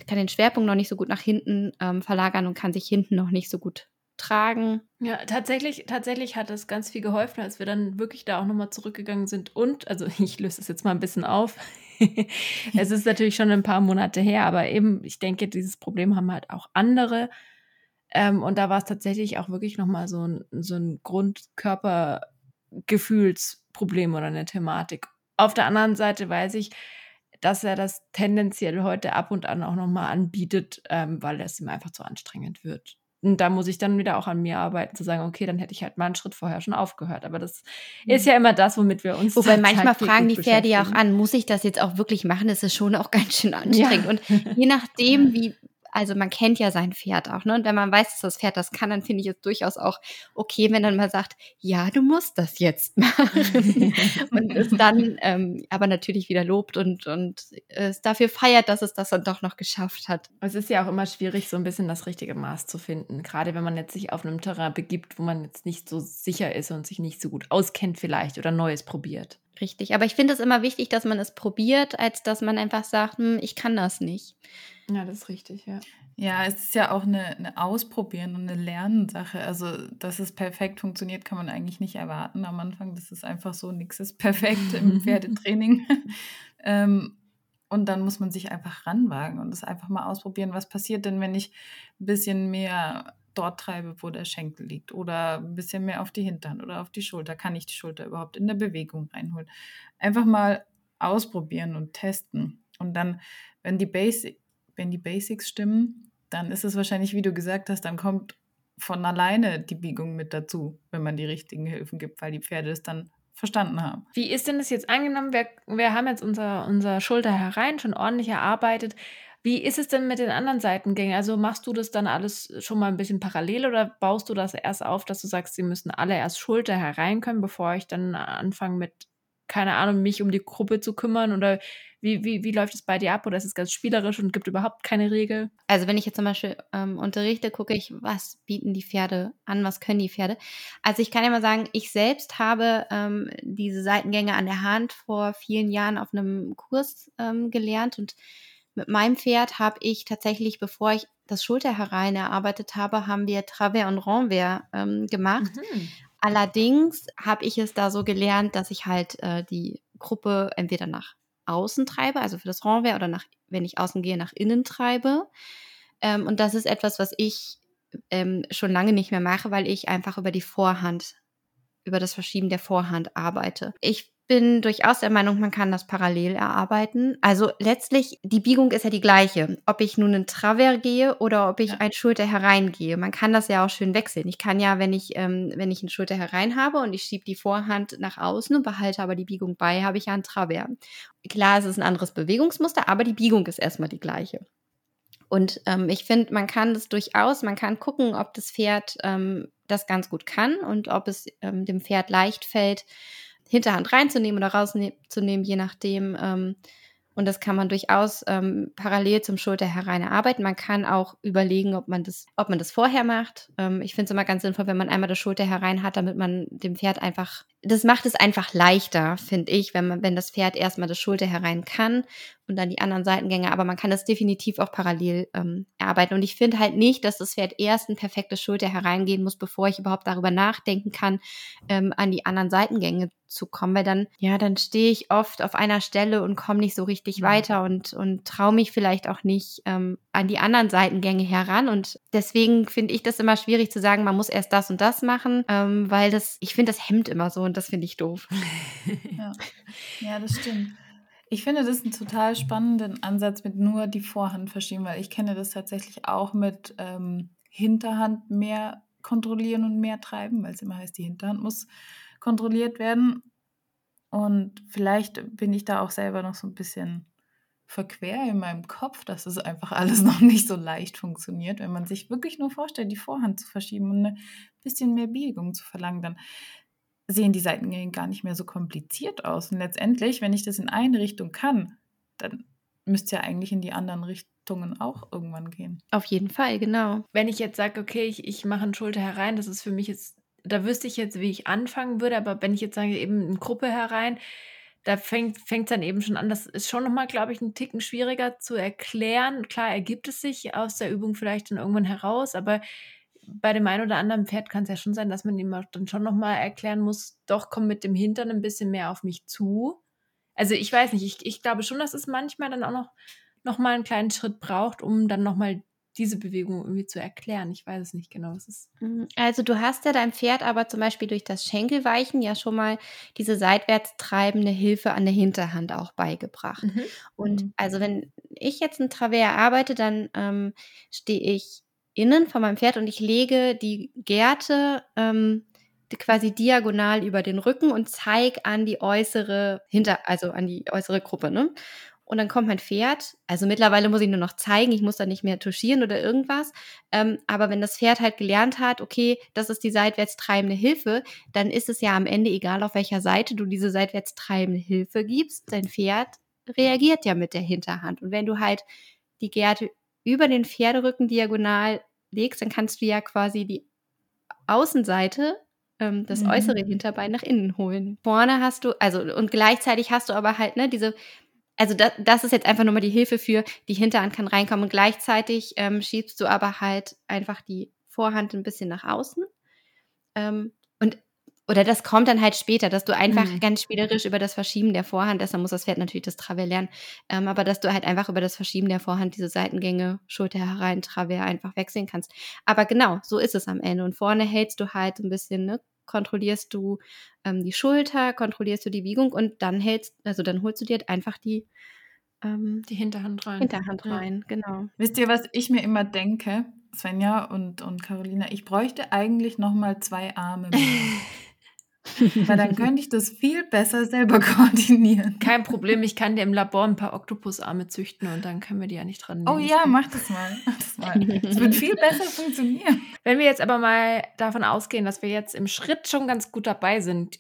kann den Schwerpunkt noch nicht so gut nach hinten ähm, verlagern und kann sich hinten noch nicht so gut tragen. Ja, tatsächlich, tatsächlich hat das ganz viel geholfen, als wir dann wirklich da auch nochmal zurückgegangen sind. Und, also [laughs] ich löse es jetzt mal ein bisschen auf. [laughs] es ist natürlich schon ein paar Monate her, aber eben, ich denke, dieses Problem haben halt auch andere. Ähm, und da war es tatsächlich auch wirklich nochmal so ein, so ein Grundkörpergefühlsproblem oder eine Thematik. Auf der anderen Seite weiß ich, dass er das tendenziell heute ab und an auch nochmal anbietet, ähm, weil es ihm einfach zu anstrengend wird. Und da muss ich dann wieder auch an mir arbeiten, zu sagen, okay, dann hätte ich halt mal einen Schritt vorher schon aufgehört. Aber das mhm. ist ja immer das, womit wir uns. Wobei manchmal fragen die Pferde ja auch an, muss ich das jetzt auch wirklich machen? Das ist schon auch [laughs] ganz schön anstrengend. Ja. Und je nachdem, [laughs] wie, also man kennt ja sein Pferd auch, ne? Und wenn man weiß, dass das Pferd das kann, dann finde ich es durchaus auch okay, wenn dann mal sagt, ja, du musst das jetzt machen. [laughs] und es dann ähm, aber natürlich wieder lobt und, und es dafür feiert, dass es das dann doch noch geschafft hat. Es ist ja auch immer schwierig, so ein bisschen das richtige Maß zu finden. Gerade wenn man jetzt sich auf einem Terrain begibt, wo man jetzt nicht so sicher ist und sich nicht so gut auskennt vielleicht oder Neues probiert. Richtig, aber ich finde es immer wichtig, dass man es probiert, als dass man einfach sagt, hm, ich kann das nicht. Ja, das ist richtig, ja. Ja, es ist ja auch eine, eine Ausprobieren und eine Lernsache. Also, dass es perfekt funktioniert, kann man eigentlich nicht erwarten am Anfang. Das ist einfach so, nichts ist perfekt im [laughs] Pferdetraining. ähm, und dann muss man sich einfach ranwagen und das einfach mal ausprobieren. Was passiert denn, wenn ich ein bisschen mehr dort treibe, wo der Schenkel liegt oder ein bisschen mehr auf die Hinterhand oder auf die Schulter? Kann ich die Schulter überhaupt in der Bewegung reinholen? Einfach mal ausprobieren und testen. Und dann, wenn die Basic, wenn die Basics stimmen, dann ist es wahrscheinlich, wie du gesagt hast, dann kommt von alleine die Biegung mit dazu, wenn man die richtigen Hilfen gibt, weil die Pferde es dann verstanden haben. Wie ist denn das jetzt angenommen? Wir, wir haben jetzt unser, unser Schulter herein schon ordentlich erarbeitet. Wie ist es denn mit den anderen Seitengängen? Also machst du das dann alles schon mal ein bisschen parallel oder baust du das erst auf, dass du sagst, sie müssen alle erst Schulter herein können, bevor ich dann anfange mit, keine Ahnung, mich um die Gruppe zu kümmern? Oder wie, wie, wie läuft es bei dir ab oder ist es ganz spielerisch und gibt überhaupt keine Regel? Also wenn ich jetzt zum Beispiel ähm, unterrichte, gucke ich, was bieten die Pferde an, was können die Pferde. Also ich kann ja mal sagen, ich selbst habe ähm, diese Seitengänge an der Hand vor vielen Jahren auf einem Kurs ähm, gelernt und mit meinem Pferd habe ich tatsächlich, bevor ich das Schulter herein erarbeitet habe, haben wir Travers und Renvers ähm, gemacht. Mhm. Allerdings habe ich es da so gelernt, dass ich halt äh, die Gruppe entweder nach außen treibe, also für das Renvers oder nach, wenn ich außen gehe, nach innen treibe. Ähm, und das ist etwas, was ich ähm, schon lange nicht mehr mache, weil ich einfach über die Vorhand, über das Verschieben der Vorhand arbeite. Ich bin durchaus der Meinung, man kann das parallel erarbeiten. Also letztlich, die Biegung ist ja die gleiche. Ob ich nun in Travers gehe oder ob ich ja. ein Schulter hereingehe. Man kann das ja auch schön wechseln. Ich kann ja, wenn ich, ähm, wenn ich einen Schulter herein habe und ich schiebe die Vorhand nach außen und behalte aber die Biegung bei, habe ich ja ein Travers. Klar, es ist ein anderes Bewegungsmuster, aber die Biegung ist erstmal die gleiche. Und ähm, ich finde, man kann das durchaus, man kann gucken, ob das Pferd ähm, das ganz gut kann und ob es ähm, dem Pferd leicht fällt, Hinterhand reinzunehmen oder rauszunehmen, je nachdem. Ähm, und das kann man durchaus ähm, parallel zum Schulter herein erarbeiten. Man kann auch überlegen, ob man das, ob man das vorher macht. Ähm, ich finde es immer ganz sinnvoll, wenn man einmal das Schulter herein hat, damit man dem Pferd einfach das macht es einfach leichter, finde ich, wenn man, wenn das Pferd erstmal das Schulter herein kann und dann die anderen Seitengänge. Aber man kann das definitiv auch parallel ähm, erarbeiten. Und ich finde halt nicht, dass das Pferd erst ein perfektes Schulter hereingehen muss, bevor ich überhaupt darüber nachdenken kann, ähm, an die anderen Seitengänge zu kommen. Weil dann, ja, dann stehe ich oft auf einer Stelle und komme nicht so richtig mhm. weiter und, und traue mich vielleicht auch nicht ähm, an die anderen Seitengänge heran. Und deswegen finde ich das immer schwierig zu sagen, man muss erst das und das machen, ähm, weil das, ich finde, das hemmt immer so und das finde ich doof. [laughs] ja. ja, das stimmt. Ich finde das einen total spannenden Ansatz mit nur die Vorhand verschieben, weil ich kenne das tatsächlich auch mit ähm, Hinterhand mehr kontrollieren und mehr treiben, weil es immer heißt, die Hinterhand muss kontrolliert werden. Und vielleicht bin ich da auch selber noch so ein bisschen verquer in meinem Kopf, dass es einfach alles [laughs] noch nicht so leicht funktioniert, wenn man sich wirklich nur vorstellt, die Vorhand zu verschieben und ein bisschen mehr Biegung zu verlangen, dann sehen die Seitengänge gar nicht mehr so kompliziert aus. Und letztendlich, wenn ich das in eine Richtung kann, dann müsste ja eigentlich in die anderen Richtungen auch irgendwann gehen. Auf jeden Fall, genau. Wenn ich jetzt sage, okay, ich, ich mache einen Schulter herein, das ist für mich jetzt, da wüsste ich jetzt, wie ich anfangen würde, aber wenn ich jetzt sage, eben eine Gruppe herein, da fängt es dann eben schon an. Das ist schon nochmal, glaube ich, ein Ticken schwieriger zu erklären. Klar ergibt es sich aus der Übung vielleicht dann irgendwann heraus, aber bei dem einen oder anderen Pferd kann es ja schon sein, dass man ihm dann schon nochmal erklären muss, doch komm mit dem Hintern ein bisschen mehr auf mich zu. Also ich weiß nicht, ich, ich glaube schon, dass es manchmal dann auch noch, noch mal einen kleinen Schritt braucht, um dann nochmal diese Bewegung irgendwie zu erklären. Ich weiß es nicht genau. Es ist mhm. also du hast ja deinem Pferd aber zum Beispiel durch das Schenkelweichen ja schon mal diese seitwärts treibende Hilfe an der Hinterhand auch beigebracht. Mhm. Und mhm. also wenn ich jetzt ein Travers arbeite, dann ähm, stehe ich innen von meinem Pferd und ich lege die Gerte ähm, quasi diagonal über den Rücken und zeige an die äußere hinter, also an die äußere Gruppe, ne? Und dann kommt mein Pferd. Also mittlerweile muss ich nur noch zeigen, ich muss da nicht mehr touchieren oder irgendwas. Ähm, aber wenn das Pferd halt gelernt hat, okay, das ist die seitwärts treibende Hilfe, dann ist es ja am Ende egal, auf welcher Seite du diese seitwärts treibende Hilfe gibst. Dein Pferd reagiert ja mit der Hinterhand. Und wenn du halt die Gerte über den Pferderücken diagonal legst, dann kannst du ja quasi die Außenseite, ähm, das mhm. äußere Hinterbein nach innen holen. Vorne hast du, also und gleichzeitig hast du aber halt, ne, diese, also das, das ist jetzt einfach nur mal die Hilfe für, die Hinterhand kann reinkommen und gleichzeitig ähm, schiebst du aber halt einfach die Vorhand ein bisschen nach außen. Ähm, oder das kommt dann halt später, dass du einfach mhm. ganz spielerisch über das Verschieben der Vorhand, deshalb muss das Pferd natürlich das Travers lernen, ähm, aber dass du halt einfach über das Verschieben der Vorhand diese Seitengänge, Schulter herein, Travers einfach wechseln kannst. Aber genau, so ist es am Ende. Und vorne hältst du halt ein bisschen, ne, kontrollierst du ähm, die Schulter, kontrollierst du die Biegung und dann hältst, also dann holst du dir halt einfach die ähm, die Hinterhand rein. Hinterhand rein, ja. genau. Wisst ihr, was ich mir immer denke, Svenja und, und Carolina? Ich bräuchte eigentlich noch mal zwei Arme mehr. [laughs] Weil dann könnte ich das viel besser selber [laughs] koordinieren. Kein Problem, ich kann dir im Labor ein paar Oktopusarme züchten und dann können wir die ja nicht dran nehmen. Oh ja, mach das mal. Mach das mal. [laughs] Es wird viel besser funktionieren. Wenn wir jetzt aber mal davon ausgehen, dass wir jetzt im Schritt schon ganz gut dabei sind,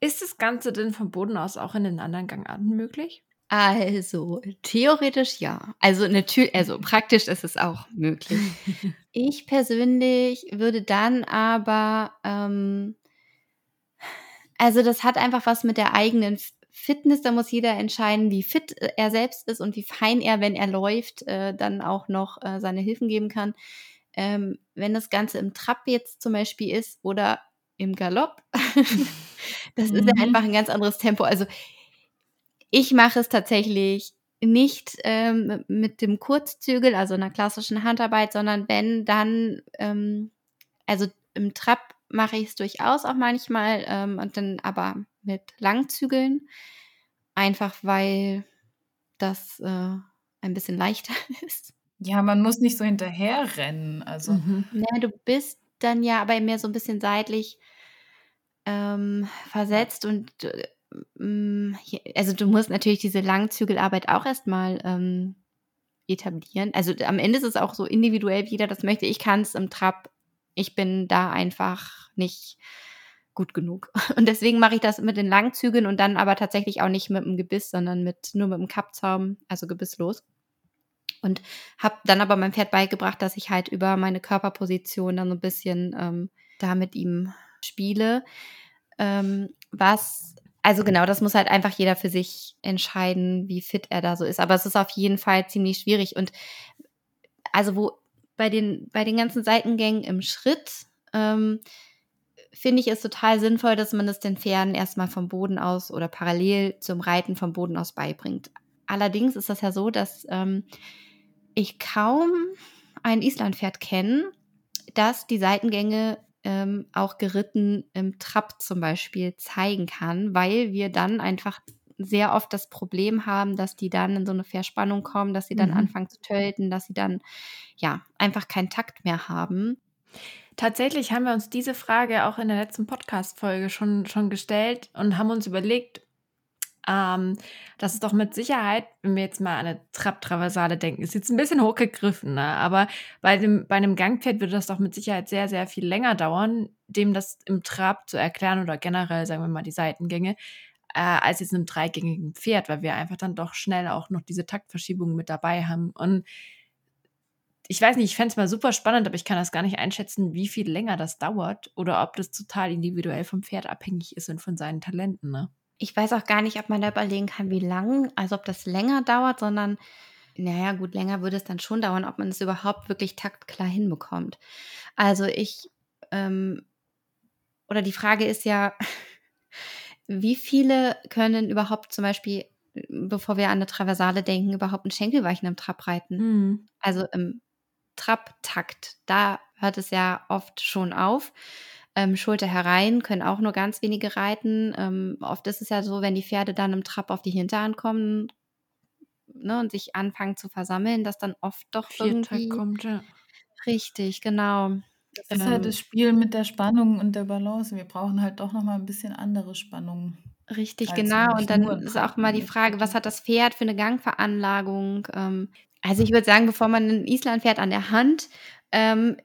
ist das Ganze denn vom Boden aus auch in den anderen Gangarten möglich? Also, theoretisch ja. Also, natürlich, also praktisch ist es auch möglich. [laughs] ich persönlich würde dann aber ähm, also das hat einfach was mit der eigenen Fitness. Da muss jeder entscheiden, wie fit äh, er selbst ist und wie fein er, wenn er läuft, äh, dann auch noch äh, seine Hilfen geben kann. Ähm, wenn das Ganze im Trab jetzt zum Beispiel ist oder im Galopp, [laughs] das mhm. ist ja mhm. einfach ein ganz anderes Tempo. Also ich mache es tatsächlich nicht ähm, mit dem Kurzzügel, also einer klassischen Handarbeit, sondern wenn dann, ähm, also im Trab mache ich es durchaus auch manchmal ähm, und dann aber mit Langzügeln, einfach weil das äh, ein bisschen leichter [laughs] ist. Ja, man muss nicht so hinterher rennen. Also. Mhm. Ja, du bist dann ja aber mehr so ein bisschen seitlich ähm, versetzt und äh, also du musst natürlich diese Langzügelarbeit auch erstmal ähm, etablieren. Also am Ende ist es auch so individuell, wie jeder das möchte. Ich kann es im Trab ich bin da einfach nicht gut genug. [laughs] Und deswegen mache ich das mit den Langzügen und dann aber tatsächlich auch nicht mit dem Gebiss, sondern mit nur mit dem Kappzaum, also gebisslos. Und habe dann aber meinem Pferd beigebracht, dass ich halt über meine Körperposition dann so ein bisschen ähm, da mit ihm spiele. Ähm, was, also genau, das muss halt einfach jeder für sich entscheiden, wie fit er da so ist. Aber es ist auf jeden Fall ziemlich schwierig. Und also wo bei den, bei den ganzen Seitengängen im Schritt, ähm, finde ich es total sinnvoll, dass man das den Pferden erstmal vom Boden aus oder parallel zum Reiten vom Boden aus beibringt. Allerdings ist das ja so, dass ähm, ich kaum ein Islandpferd kenne, das die Seitengänge ähm, auch geritten im Trab zum Beispiel zeigen kann, weil wir dann einfach sehr oft das Problem haben, dass die dann in so eine Verspannung kommen, dass sie dann mhm. anfangen zu tölten, dass sie dann ja einfach keinen Takt mehr haben. Tatsächlich haben wir uns diese Frage auch in der letzten Podcast-Folge schon, schon gestellt und haben uns überlegt, ähm, das ist doch mit Sicherheit, wenn wir jetzt mal an eine Trab-Traversale denken, ist jetzt ein bisschen hochgegriffen, ne? aber bei, dem, bei einem Gangpferd würde das doch mit Sicherheit sehr, sehr viel länger dauern, dem das im Trab zu erklären oder generell, sagen wir mal, die Seitengänge, äh, als jetzt einem dreigängigen Pferd, weil wir einfach dann doch schnell auch noch diese Taktverschiebungen mit dabei haben. Und ich weiß nicht, ich fände es mal super spannend, aber ich kann das gar nicht einschätzen, wie viel länger das dauert oder ob das total individuell vom Pferd abhängig ist und von seinen Talenten. Ne? Ich weiß auch gar nicht, ob man da überlegen kann, wie lang, also ob das länger dauert, sondern naja, gut, länger würde es dann schon dauern, ob man es überhaupt wirklich taktklar hinbekommt. Also ich, ähm, oder die Frage ist ja, [laughs] wie viele können überhaupt zum Beispiel, bevor wir an eine Traversale denken, überhaupt ein Schenkelweichen im Trab reiten? Mhm. Also im Trabtakt, da hört es ja oft schon auf. Ähm, Schulter herein können auch nur ganz wenige reiten. Ähm, oft ist es ja so, wenn die Pferde dann im Trab auf die Hinterhand kommen ne, und sich anfangen zu versammeln, dass dann oft doch Viertag irgendwie kommt, ja. Richtig, genau. Das ist halt das Spiel mit der Spannung und der Balance. Wir brauchen halt doch noch mal ein bisschen andere Spannung. Richtig, genau. Und dann ist auch mal die Frage, was hat das Pferd für eine Gangveranlagung? Ähm, also ich würde sagen, bevor man in Island fährt an der Hand, ähm,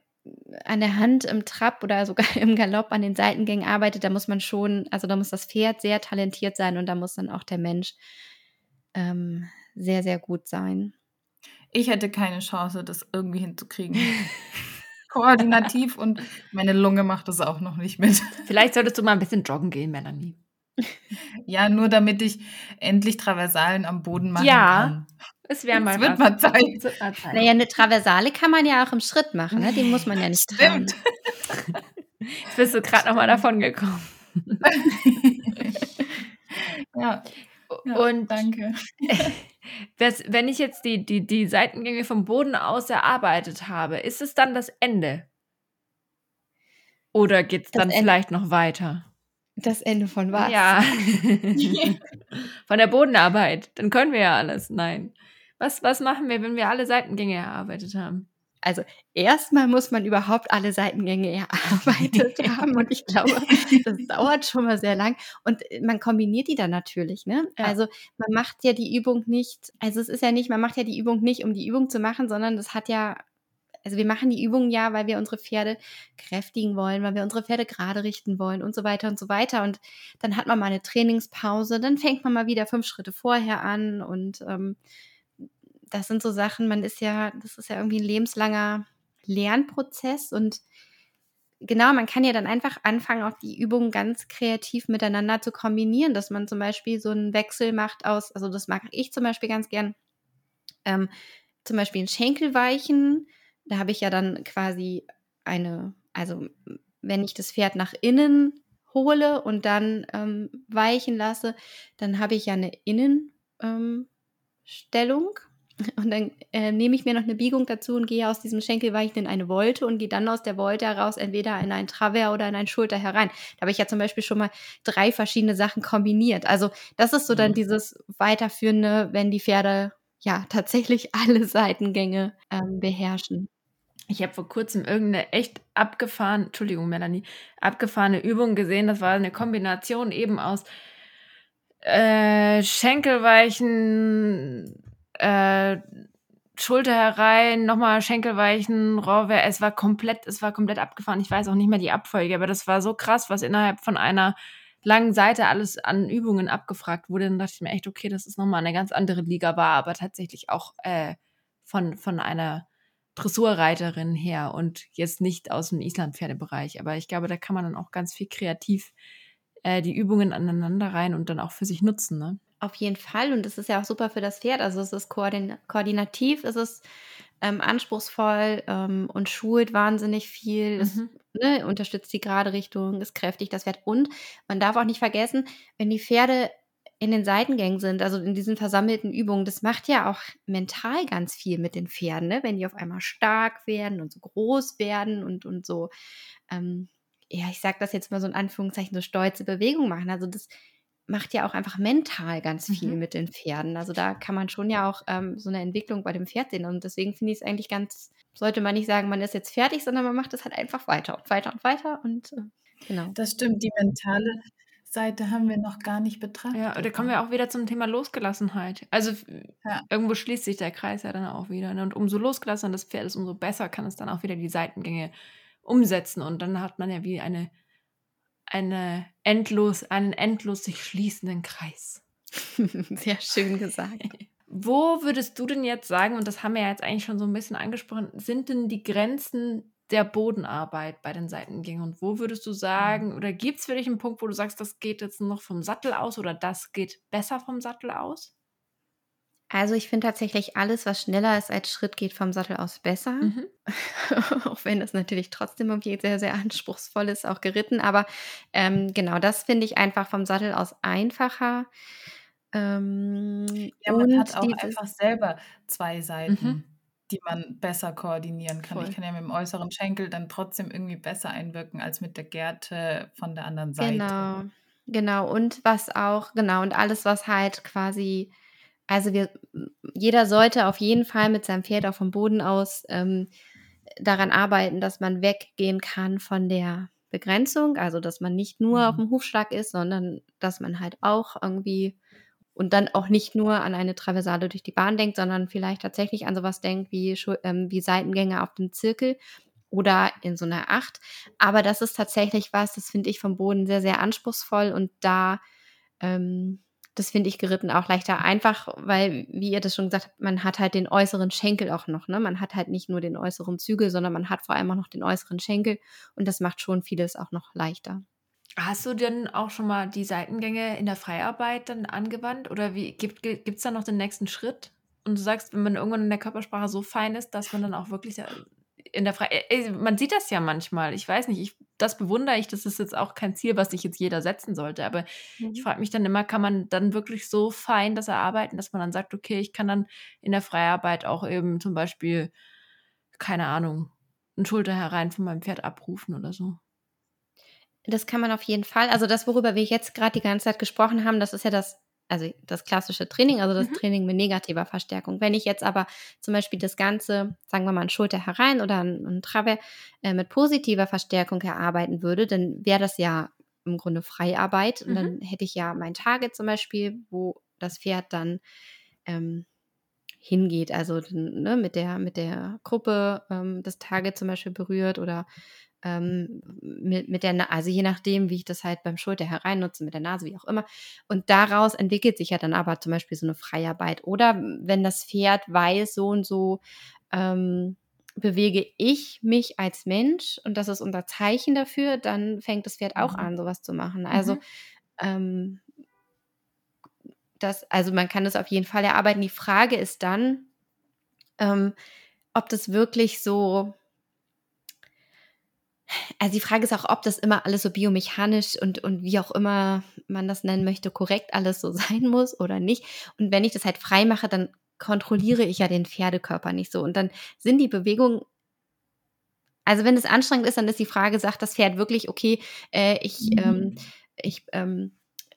an der Hand im Trab oder sogar [laughs] im Galopp an den Seitengängen arbeitet, da muss man schon, also da muss das Pferd sehr talentiert sein und da muss dann auch der Mensch ähm, sehr, sehr gut sein. Ich hätte keine Chance, das irgendwie hinzukriegen. [laughs] Koordinativ und meine Lunge macht das auch noch nicht mit. Vielleicht solltest du mal ein bisschen joggen gehen, Melanie. [laughs] Ja, nur damit ich endlich Traversalen am Boden machen ja, kann. Es wäre mal, wird mal Zeit. Wird mal Zeit. Naja, eine Traversale kann man ja auch im Schritt machen, ne? Den muss man ja nicht Stimmt. [laughs] Jetzt bist du gerade nochmal davon gekommen. ja. [laughs] ja. Und danke. Wenn ich jetzt die, die, die Seitengänge vom Boden aus erarbeitet habe, ist es dann das Ende? Oder geht es dann Ende. vielleicht noch weiter? Das Ende von was? Ja. [laughs] von der Bodenarbeit. Dann können wir ja alles. Nein. Was, was machen wir, wenn wir alle Seitengänge erarbeitet haben? Also erstmal muss man überhaupt alle Seitengänge erarbeitet [laughs] haben und ich glaube, das [laughs] dauert schon mal sehr lang und man kombiniert die dann natürlich, ne? Ja. Also man macht ja die Übung nicht, also es ist ja nicht, man macht ja die Übung nicht, um die Übung zu machen, sondern das hat ja also wir machen die Übungen ja, weil wir unsere Pferde kräftigen wollen, weil wir unsere Pferde gerade richten wollen und so weiter und so weiter. Und dann hat man mal eine Trainingspause, dann fängt man mal wieder fünf Schritte vorher an und ähm, das sind so Sachen, man ist ja, das ist ja irgendwie ein lebenslanger Lernprozess und genau, man kann ja dann einfach anfangen, auch die Übungen ganz kreativ miteinander zu kombinieren, dass man zum Beispiel so einen Wechsel macht aus, also das mag ich zum Beispiel ganz gern, ähm, zum Beispiel ein Schenkelweichen, da habe ich ja dann quasi eine, also wenn ich das Pferd nach innen hole und dann ähm, weichen lasse, dann habe ich ja eine Innenstellung. Ähm, und dann äh, nehme ich mir noch eine Biegung dazu und gehe aus diesem Schenkelweichen in eine Wolte und gehe dann aus der Wolte heraus entweder in ein Travers oder in ein Schulter herein. Da habe ich ja zum Beispiel schon mal drei verschiedene Sachen kombiniert. Also das ist so dann mhm. dieses weiterführende, wenn die Pferde ja tatsächlich [laughs] alle Seitengänge ähm, beherrschen. Ich habe vor kurzem irgendeine echt abgefahren, Entschuldigung, Melanie, abgefahrene Übung gesehen. Das war eine Kombination eben aus äh, Schenkelweichen, äh, Schulter herein, nochmal Schenkelweichen, Rohrwehr. Es war komplett, es war komplett abgefahren. Ich weiß auch nicht mehr die Abfolge, aber das war so krass, was innerhalb von einer langen Seite alles an Übungen abgefragt wurde. Dann dachte ich mir echt, okay, das ist nochmal eine ganz andere Liga war, aber tatsächlich auch äh, von, von einer Dressurreiterin her und jetzt nicht aus dem Islandpferdebereich. Aber ich glaube, da kann man dann auch ganz viel kreativ äh, die Übungen aneinander rein und dann auch für sich nutzen. Ne? Auf jeden Fall. Und das ist ja auch super für das Pferd. Also es ist koordin koordinativ, es ist ähm, anspruchsvoll ähm, und schult wahnsinnig viel. Es Mhm. ne, unterstützt die gerade Richtung, ist kräftig, das Pferd. Und man darf auch nicht vergessen, wenn die Pferde in den Seitengängen sind, also in diesen versammelten Übungen, das macht ja auch mental ganz viel mit den Pferden, ne? wenn die auf einmal stark werden und so groß werden und, und so, ähm, ja, ich sage das jetzt mal so in Anführungszeichen, so stolze Bewegungen machen. Also das macht ja auch einfach mental ganz viel Mhm. mit den Pferden. Also da kann man schon ja auch ähm, so eine Entwicklung bei dem Pferd sehen. Und deswegen finde ich es eigentlich ganz, sollte man nicht sagen, man ist jetzt fertig, sondern man macht es halt einfach weiter und weiter und weiter. Und äh, genau. Das stimmt, die mentale Seite haben wir noch gar nicht betrachtet. Ja, da kommen wir auch wieder zum Thema Losgelassenheit. Also Ja. irgendwo schließt sich der Kreis ja dann auch wieder. Ne? Und umso losgelassener das Pferd ist, umso besser kann es dann auch wieder die Seitengänge umsetzen. Und dann hat man ja wie eine, eine endlos, einen endlos sich schließenden Kreis. [laughs] Sehr schön gesagt. [laughs] Wo würdest du denn jetzt sagen, und das haben wir ja jetzt eigentlich schon so ein bisschen angesprochen, sind denn die Grenzen der Bodenarbeit bei den Seitengängen? Und wo würdest du sagen, oder gibt es für dich einen Punkt, wo du sagst, das geht jetzt noch vom Sattel aus oder das geht besser vom Sattel aus? Also ich finde tatsächlich alles, was schneller ist als Schritt, geht vom Sattel aus besser. Mhm. [laughs] auch wenn das natürlich trotzdem irgendwie sehr, sehr anspruchsvoll ist, auch geritten. Aber ähm, genau, das finde ich einfach vom Sattel aus einfacher. Ähm, Ja, man und hat auch einfach selber zwei Seiten, Mhm. die man besser koordinieren kann. Voll. Ich kann ja mit dem äußeren Schenkel dann trotzdem irgendwie besser einwirken als mit der Gerte von der anderen Seite. Genau, genau. Und was auch, genau, und alles, was halt quasi, also wir, jeder sollte auf jeden Fall mit seinem Pferd auch vom Boden aus ähm, daran arbeiten, dass man weggehen kann von der Begrenzung, also dass man nicht nur auf Mhm. dem Hufschlag ist, sondern dass man halt auch irgendwie und dann auch nicht nur an eine Traversale durch die Bahn denkt, sondern vielleicht tatsächlich an sowas denkt wie, ähm, wie Seitengänge auf dem Zirkel oder in so einer Acht. Aber das ist tatsächlich was, das finde ich vom Boden sehr, sehr anspruchsvoll und da, ähm, das finde ich geritten auch leichter einfach, weil, wie ihr das schon gesagt habt, man hat halt den äußeren Schenkel auch noch, ne? Man hat halt nicht nur den äußeren Zügel, sondern man hat vor allem auch noch den äußeren Schenkel und das macht schon vieles auch noch leichter. Hast du denn auch schon mal die Seitengänge in der Freiarbeit dann angewandt? Oder wie gibt es da noch den nächsten Schritt? Und du sagst, wenn man irgendwann in der Körpersprache so fein ist, dass man dann auch wirklich in der Frei äh, man sieht das ja manchmal. Ich weiß nicht, ich, das bewundere ich. Das ist jetzt auch kein Ziel, was sich jetzt jeder setzen sollte. Aber ich frage mich dann immer, kann man dann wirklich so fein das erarbeiten, dass man dann sagt, okay, ich kann dann in der Freiarbeit auch eben zum Beispiel, keine Ahnung, einen Schulter herein von meinem Pferd abrufen oder so. Das kann man auf jeden Fall. Also das, worüber wir jetzt gerade die ganze Zeit gesprochen haben, das ist ja das, also das klassische Training, also das Mhm. Training mit negativer Verstärkung. Wenn ich jetzt aber zum Beispiel das Ganze, sagen wir mal, ein Schulter herein oder ein, ein Trave äh, mit positiver Verstärkung erarbeiten würde, dann wäre das ja im Grunde Freiarbeit. Und Mhm. dann hätte ich ja mein Target zum Beispiel, wo das Pferd dann ähm, hingeht, also ne, mit, der, mit der Gruppe ähm, das Target zum Beispiel berührt oder ähm, mit, mit der, also je nachdem, wie ich das halt beim Schulter hereinnutze, mit der Nase, wie auch immer. Und daraus entwickelt sich ja dann aber zum Beispiel so eine Freiarbeit. Oder wenn das Pferd weiß, so und so ähm, bewege ich mich als Mensch und das ist unser Zeichen dafür, dann fängt das Pferd auch Mhm. an, sowas zu machen. Also Mhm. ähm, das, also man kann das auf jeden Fall erarbeiten. Die Frage ist dann, ähm, ob das wirklich so also die Frage ist auch, ob das immer alles so biomechanisch und, und wie auch immer man das nennen möchte, korrekt alles so [laughs] sein muss oder nicht. Und wenn ich das halt frei mache, dann kontrolliere ich ja den Pferdekörper nicht so. Und dann sind die Bewegungen, also wenn es anstrengend ist, dann ist die Frage, sagt das Pferd wirklich, okay, äh, ich, Mhm. ähm, ich ähm,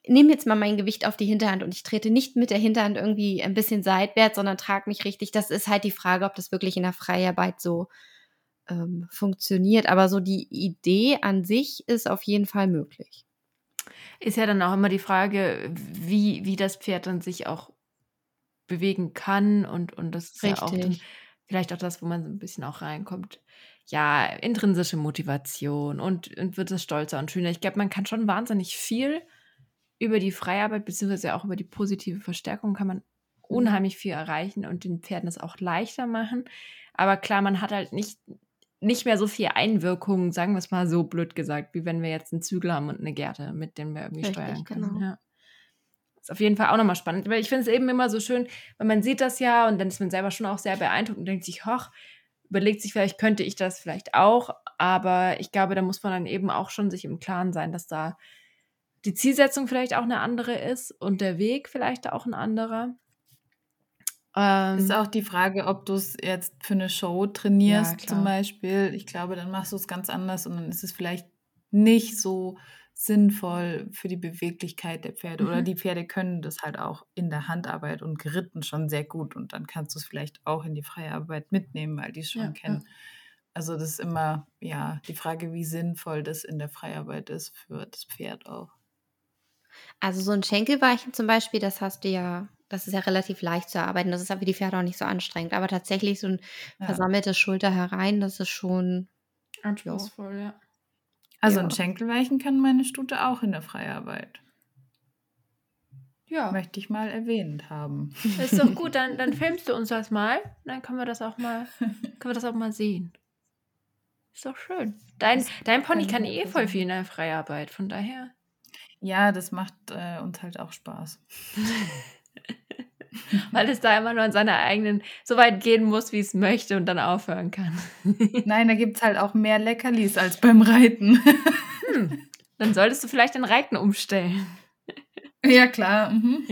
nehme jetzt mal mein Gewicht auf die Hinterhand und ich trete nicht mit der Hinterhand irgendwie ein bisschen seitwärts, sondern trage mich richtig. Das ist halt die Frage, ob das wirklich in der Freiarbeit so ähm, funktioniert. Aber so die Idee an sich ist auf jeden Fall möglich. Ist ja dann auch immer die Frage, wie, wie das Pferd dann sich auch bewegen kann und, und das ist ja auch dann Richtig. vielleicht auch das, wo man so ein bisschen auch reinkommt. Ja, intrinsische Motivation und, und wird es stolzer und schöner. Ich glaube, man kann schon wahnsinnig viel über die Freiarbeit beziehungsweise auch über die positive Verstärkung kann man Mhm. unheimlich viel erreichen und den Pferden es auch leichter machen. Aber klar, man hat halt nicht nicht mehr so viel Einwirkung, sagen wir es mal so blöd gesagt, wie wenn wir jetzt einen Zügel haben und eine Gerte, mit denen wir irgendwie Richtig, steuern können. Genau. Ja. Ist auf jeden Fall auch nochmal spannend. Weil ich finde es eben immer so schön, weil man sieht das ja und dann ist man selber schon auch sehr beeindruckt und denkt sich, hoch, überlegt sich vielleicht, könnte ich das vielleicht auch. Aber ich glaube, da muss man dann eben auch schon sich im Klaren sein, dass da die Zielsetzung vielleicht auch eine andere ist und der Weg vielleicht auch ein anderer. Ähm, ist auch die Frage, ob du es jetzt für eine Show trainierst, ja, zum Beispiel. Ich glaube, dann machst du es ganz anders und dann ist es vielleicht nicht so sinnvoll für die Beweglichkeit der Pferde. Mhm. Oder die Pferde können das halt auch in der Handarbeit und geritten schon sehr gut. Und dann kannst du es vielleicht auch in die freie Arbeit mitnehmen, weil die es schon ja, kennen. Ja. Also das ist immer, ja, die Frage, wie sinnvoll das in der Freiarbeit ist für das Pferd auch. Also so ein Schenkelweichen zum Beispiel, das hast du ja das ist ja relativ leicht zu erarbeiten. Das ist aber für die Pferde auch nicht so anstrengend. Aber tatsächlich so ein ja. versammeltes Schulter herein, das ist schon anspruchsvoll, ja. ja. Also ja. ein Schenkelweichen kann meine Stute auch in der Freiarbeit. Ja. Möchte ich mal erwähnt haben. Das [laughs] ist doch gut, dann, dann [laughs] filmst du uns das mal. Dann können wir das auch mal, können wir das auch mal sehen. Ist doch schön. Dein, dein Pony kann eh voll viel in der Freiarbeit, von daher. Ja, das macht äh, uns halt auch Spaß. [laughs] [laughs] Weil es da immer nur an seiner eigenen so weit gehen muss, wie es möchte und dann aufhören kann. [laughs] Nein, da gibt es halt auch mehr Leckerlis als beim Reiten. Hm, dann solltest du vielleicht den Reiten umstellen. [laughs] Ja, klar. Mhm.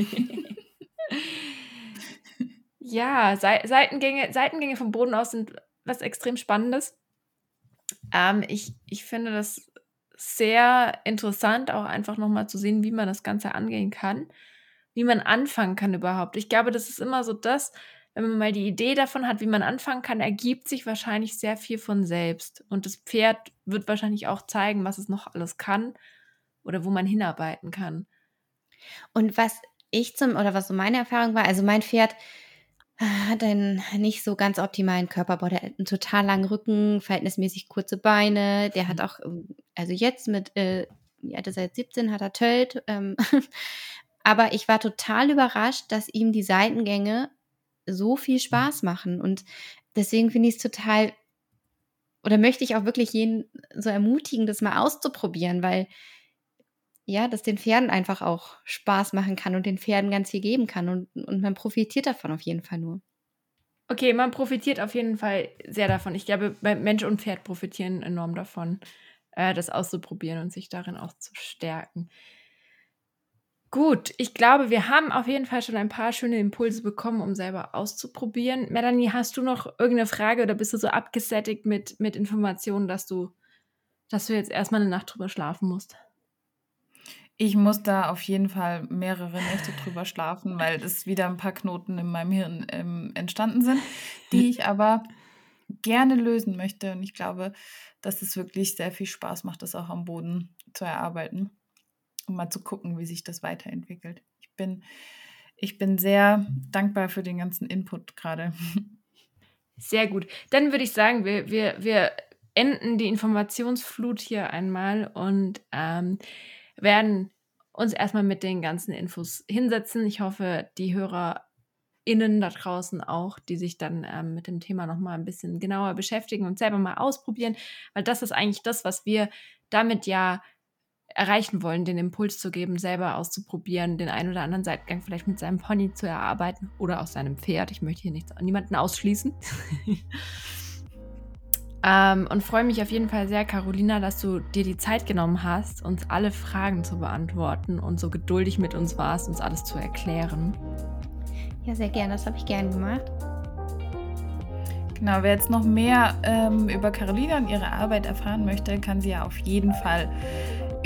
ja, Seitengänge, Seitengänge vom Boden aus sind was extrem Spannendes. Ähm, ich, ich finde das sehr interessant, auch einfach nochmal zu sehen, wie man das Ganze angehen kann wie man anfangen kann überhaupt. Ich glaube, das ist immer so das, wenn man mal die Idee davon hat, wie man anfangen kann, ergibt sich wahrscheinlich sehr viel von selbst. Und das Pferd wird wahrscheinlich auch zeigen, was es noch alles kann oder wo man hinarbeiten kann. Und was ich zum, oder was so meine Erfahrung war, also mein Pferd hat einen nicht so ganz optimalen Körperbau. Der hat einen total langen Rücken, verhältnismäßig kurze Beine. Der hat mhm. auch, also jetzt mit, äh, ja, seit 17 hat er Tölt. Ähm, [laughs] Aber ich war total überrascht, dass ihm die Seitengänge so viel Spaß machen. Und deswegen finde ich es total, oder möchte ich auch wirklich jeden so ermutigen, das mal auszuprobieren, weil ja, das den Pferden einfach auch Spaß machen kann und den Pferden ganz viel geben kann. Und, und man profitiert davon auf jeden Fall nur. Okay, man profitiert auf jeden Fall sehr davon. Ich glaube, Mensch und Pferd profitieren enorm davon, äh, das auszuprobieren und sich darin auch zu stärken. Gut, ich glaube, wir haben auf jeden Fall schon ein paar schöne Impulse bekommen, um selber auszuprobieren. Melanie, hast du noch irgendeine Frage oder bist du so abgesättigt mit, mit Informationen, dass du, dass du jetzt erstmal eine Nacht drüber schlafen musst? Ich muss da auf jeden Fall mehrere Nächte drüber schlafen, weil es wieder ein paar Knoten in meinem Hirn ähm, entstanden sind, die ich aber gerne lösen möchte. Und ich glaube, dass es wirklich sehr viel Spaß macht, das auch am Boden zu erarbeiten um mal zu gucken, wie sich das weiterentwickelt. Ich bin, ich bin sehr dankbar für den ganzen Input gerade. Sehr gut. Dann würde ich sagen, wir, wir, wir enden die Informationsflut hier einmal und ähm, werden uns erstmal mit den ganzen Infos hinsetzen. Ich hoffe, die HörerInnen da draußen auch, die sich dann ähm, mit dem Thema nochmal ein bisschen genauer beschäftigen und selber mal ausprobieren, weil das ist eigentlich das, was wir damit ja erreichen wollen, den Impuls zu geben, selber auszuprobieren, den einen oder anderen Seitengang vielleicht mit seinem Pony zu erarbeiten oder auch seinem Pferd. Ich möchte hier nichts, niemanden ausschließen. [laughs] ähm, und freue mich auf jeden Fall sehr, Carolina, dass du dir die Zeit genommen hast, uns alle Fragen zu beantworten und so geduldig mit uns warst, uns alles zu erklären. Ja, sehr gerne. Das habe ich gern gemacht. Genau, wer jetzt noch mehr ähm, über Carolina und ihre Arbeit erfahren möchte, kann sie ja auf jeden Fall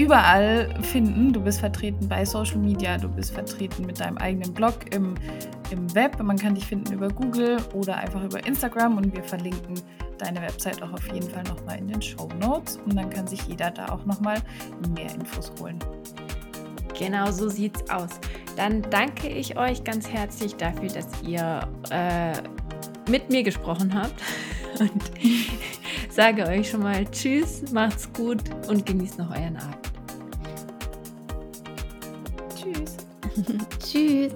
überall finden. Du bist vertreten bei Social Media, du bist vertreten mit deinem eigenen Blog im, im Web. Man kann dich finden über Google oder einfach über Instagram und wir verlinken deine Website auch auf jeden Fall nochmal in den Show Notes und dann kann sich jeder da auch nochmal mehr Infos holen. Genau so sieht's aus. Dann danke ich euch ganz herzlich dafür, dass ihr äh, mit mir gesprochen habt und [laughs] sage euch schon mal Tschüss, macht's gut und genießt noch euren Abend. Tschüss.